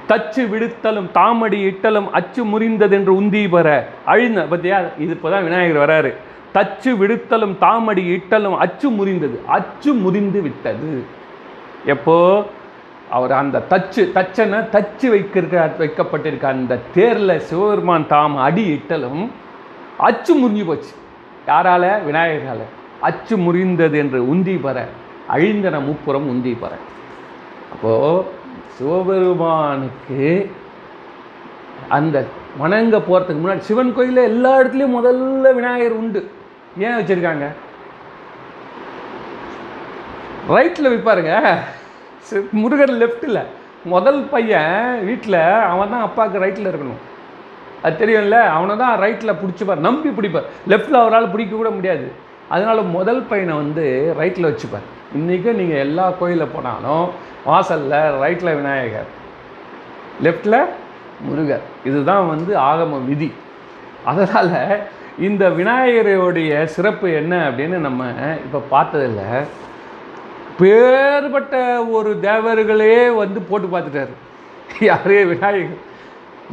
தச்சு விடுத்தலும் தாமடி இட்டலும் அச்சு முறிந்ததென்று உந்தி பெற. அழிந்த பத்தியா? இது இப்போதான் விநாயகர் வராரு. தச்சு விடுத்தலும் தாமடி இட்டலும் அச்சு முறிந்தது. அச்சு முறிந்து விட்டது. எப்போ? அவர் அந்த தச்சு தச்சனை தச்சு வைக்கிற வைக்கப்பட்டிருக்க அந்த தேரில் சிவபெருமான் தாம் அடி இட்டலும் அச்சு முறிஞ்சு போச்சு. யாரால? விநாயகரால். அச்சு முறிந்தது என்று உந்தி பெற. அழிந்தன முப்புறம் உந்தி பெற அப்போது சிவபெருமானுக்கு அந்த வணங்க போகிறதுக்கு முன்னாடி சிவன் கோயிலில் எல்லா இடத்துலையும் முதல்ல விநாயகர் உண்டு. ஏன் வச்சுருக்காங்க? ரைட்டில் வைப்பாருங்க முருகர் லெஃப்ட்டில் முதல் பையன் வீட்டில் அவன் தான் அப்பாவுக்கு ரைட்டில் இருக்கணும். அது தெரியும்ல? அவனை தான் ரைட்டில் பிடிச்சிப்பார். நம்பி பிடிப்பார். லெஃப்ட்டில் அவரால் பிடிக்க கூட முடியாது. அதனால முதல் பையனை வந்து ரைட்டில் வச்சுப்பார் இன்றைக்கும் நீங்கள் எல்லா கோயிலில் போனாலும் வாசலில் ரைட்டில் விநாயகர் லெஃப்டில் முருகர். இதுதான் வந்து ஆகம விதி. அதனால் இந்த விநாயகருடைய சிறப்பு என்ன அப்படின்னு நம்ம இப்போ பார்த்ததில்ல. பேர்பட்ட ஒரு தேவர்களே வந்து போட்டு பார்த்துட்டாரு. யாரே? விநாயகர்.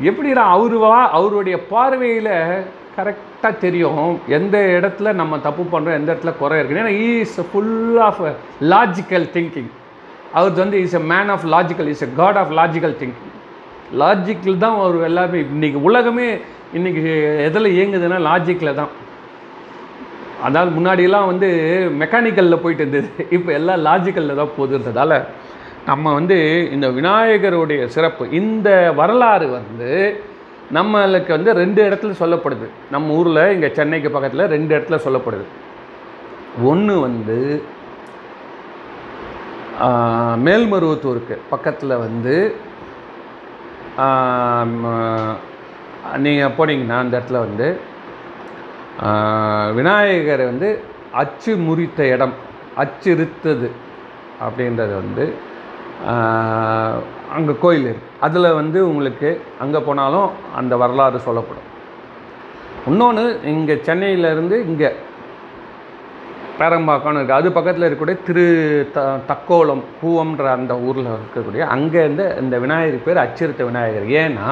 எப்படின்னா அவர் வா அவருடைய பார்வையில் கரெக்ட் கரெக்டாக தெரியும் எந்த இடத்துல நம்ம தப்பு பண்ணுறோம் எந்த இடத்துல குறை இருக்குது ஏன்னா is full of logical thinking அவர் வந்து is a man of logical is a god of logical thinking logical தான் அவர் எல்லாமே இன்றைக்கி உலகமே இன்றைக்கி எதில் இயங்குதுன்னா லாஜிக்கில் தான். அதாவது முன்னாடியெல்லாம் வந்து மெக்கானிக்கலில் போயிட்டு இருந்தது. இப்போ எல்லாம் லாஜிக்கலில் தான் போகுதுன்றதால நம்ம வந்து இந்த விநாயகருடைய சிறப்பு இந்த வரலாறு வந்து நம்மளுக்கு வந்து ரெண்டு இடத்துல சொல்லப்படுது. நம்ம ஊரில் இங்கே சென்னைக்கு பக்கத்தில் ரெண்டு இடத்துல சொல்லப்படுது. ஒன்று வந்து மேல்மருவத்தூருக்கு பக்கத்தில் வந்து நீங்கள் போனீங்கன்னா அந்த இடத்துல வந்து விநாயகர் வந்து அச்சு முறித்த இடம் அச்சிருத்தது அப்படின்றது வந்து அங்கே கோயில் இருக்குது அதில் வந்து உங்களுக்கு அங்கே போனாலும் அந்த வரலாறு சொல்லப்படும். இன்னொன்று இங்கே சென்னையிலேருந்து இங்கே பேரம்பாக்கம்னு இருக்குது அது பக்கத்தில் இருக்கக்கூடிய திரு த தக்கோலம் பூவம்ன்ற அந்த ஊரில் இருக்கக்கூடிய அங்கேருந்து இந்த விநாயகர் பேர் அச்சுறுத்த விநாயகர். ஏன்னா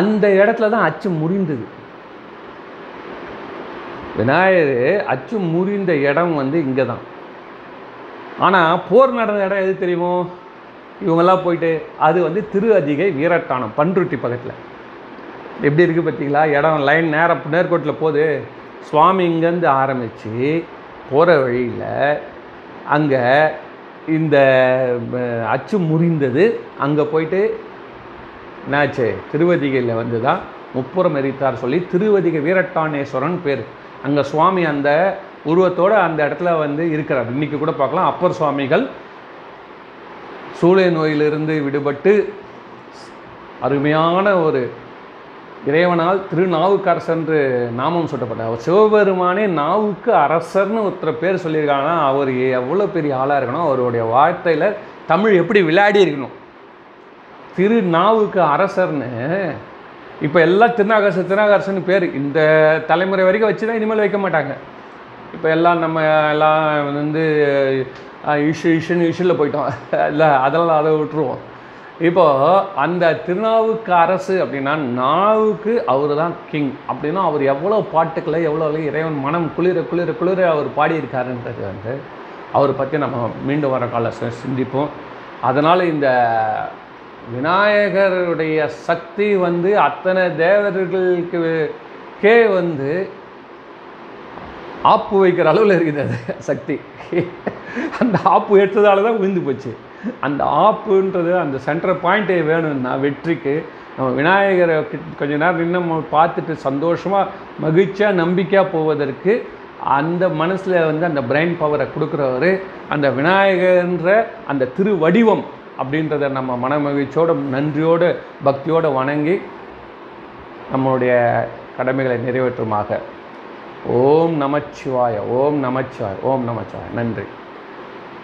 அந்த இடத்துல தான் அச்சு முறிந்தது. விநாயகர் அச்சு முறிந்த இடம் வந்து இங்கே தான் ஆனால் போர் நடந்த இடம் எது தெரியுமோ? இவங்கெல்லாம் போயிட்டு அது வந்து திரு அதிகை வீரட்டானம் பன்ருட்டி பக்கத்தில். எப்படி இருக்குது பார்த்தீங்களா? இடம் லைன் நேரம் நேர்கோட்டில் போகுது சுவாமி இங்கேருந்து ஆரம்பித்து போகிற வழியில் அங்கே இந்த அச்சு முறிந்தது. அங்கே போயிட்டு என்னாச்சு? திருவதிகையில் வந்து தான் முப்புறம் எரித்தார் சொல்லி திருவதிகை வீரட்டானேஸ்வரன் பேர். அங்கே சுவாமி அந்த உருவத்தோடு அந்த இடத்துல வந்து இருக்கிறார். இன்றைக்கி கூட பார்க்கலாம். அப்பர் சுவாமிகள் சூளை நோயிலிருந்து விடுபட்டு அருமையான ஒரு இறைவனால் திருநாவுக்கரசன்று நாமம் சூட்டப்பட்டார் அவர் சிவபெருமானே நாவுக்கு அரசர்னு ஒருத்தர் பேர் சொல்லியிருக்காங்கன்னா அவர் எவ்வளோ பெரிய ஆளாக இருக்கணும் அவருடைய வார்த்தையில் தமிழ் எப்படி விளையாடி இருக்கணும்? திருநாவுக்கு அரசர்னு. இப்போ எல்லாம் திருநாகரசு திருநாகரசன் பேர். இந்த தலைமுறை வரைக்கும் வச்சு தான் இனிமேல் வைக்க மாட்டாங்க. இப்போ எல்லாம் நம்ம எல்லாம் வந்து இஷு இஷுன்னு இஷுவில் போயிட்டோம். இல்லை அதெல்லாம் அதை விட்டுருவோம். இப்போது அந்த திருநாவுக்கு அரசு அப்படின்னா நாவுக்கு அவர் தான் கிங் அப்படின்னா அவர் எவ்வளோ பாட்டுக்களை எவ்வளோ இறைவன் மனம் குளிர குளிர குளிர அவர் பாடியிருக்காருன்றது வந்து அவரை பற்றி நம்ம மீண்டும் வர கால சிந்திப்போம். அதனால் இந்த விநாயகருடைய சக்தி வந்து அத்தனை தேவர்களுக்கு கே வந்து ஆப்பு வைக்கிற அளவில் இருக்குது அது சக்தி. அந்த ஆப்பு எடுத்ததால தான் விழுந்து போச்சு. அந்த ஆப்புன்றது அந்த சென்டர் பாயிண்ட்டே வேணும்னா வெற்றிக்கு நம்ம விநாயகரை கொஞ்ச நேரம் இன்னும் நம்ம பார்த்துட்டு சந்தோஷமாக மகிழ்ச்சியாக நம்பிக்கையாக போவதற்கு அந்த மனசில் வந்து அந்த பிரெயின் பவரை கொடுக்குறவர் அந்த விநாயகர்ன்ற அந்த திருவடிவம் அப்படின்றத நம்ம மனமகிழ்ச்சியோடு நன்றியோடு பக்தியோடு வணங்கி நம்மளுடைய கடமைகளை நிறைவேற்றுமாக. ஓம் நமச்சிவாய ஓம் நமச்சிவாய ஓம் நமச்சிவாய. நன்றி.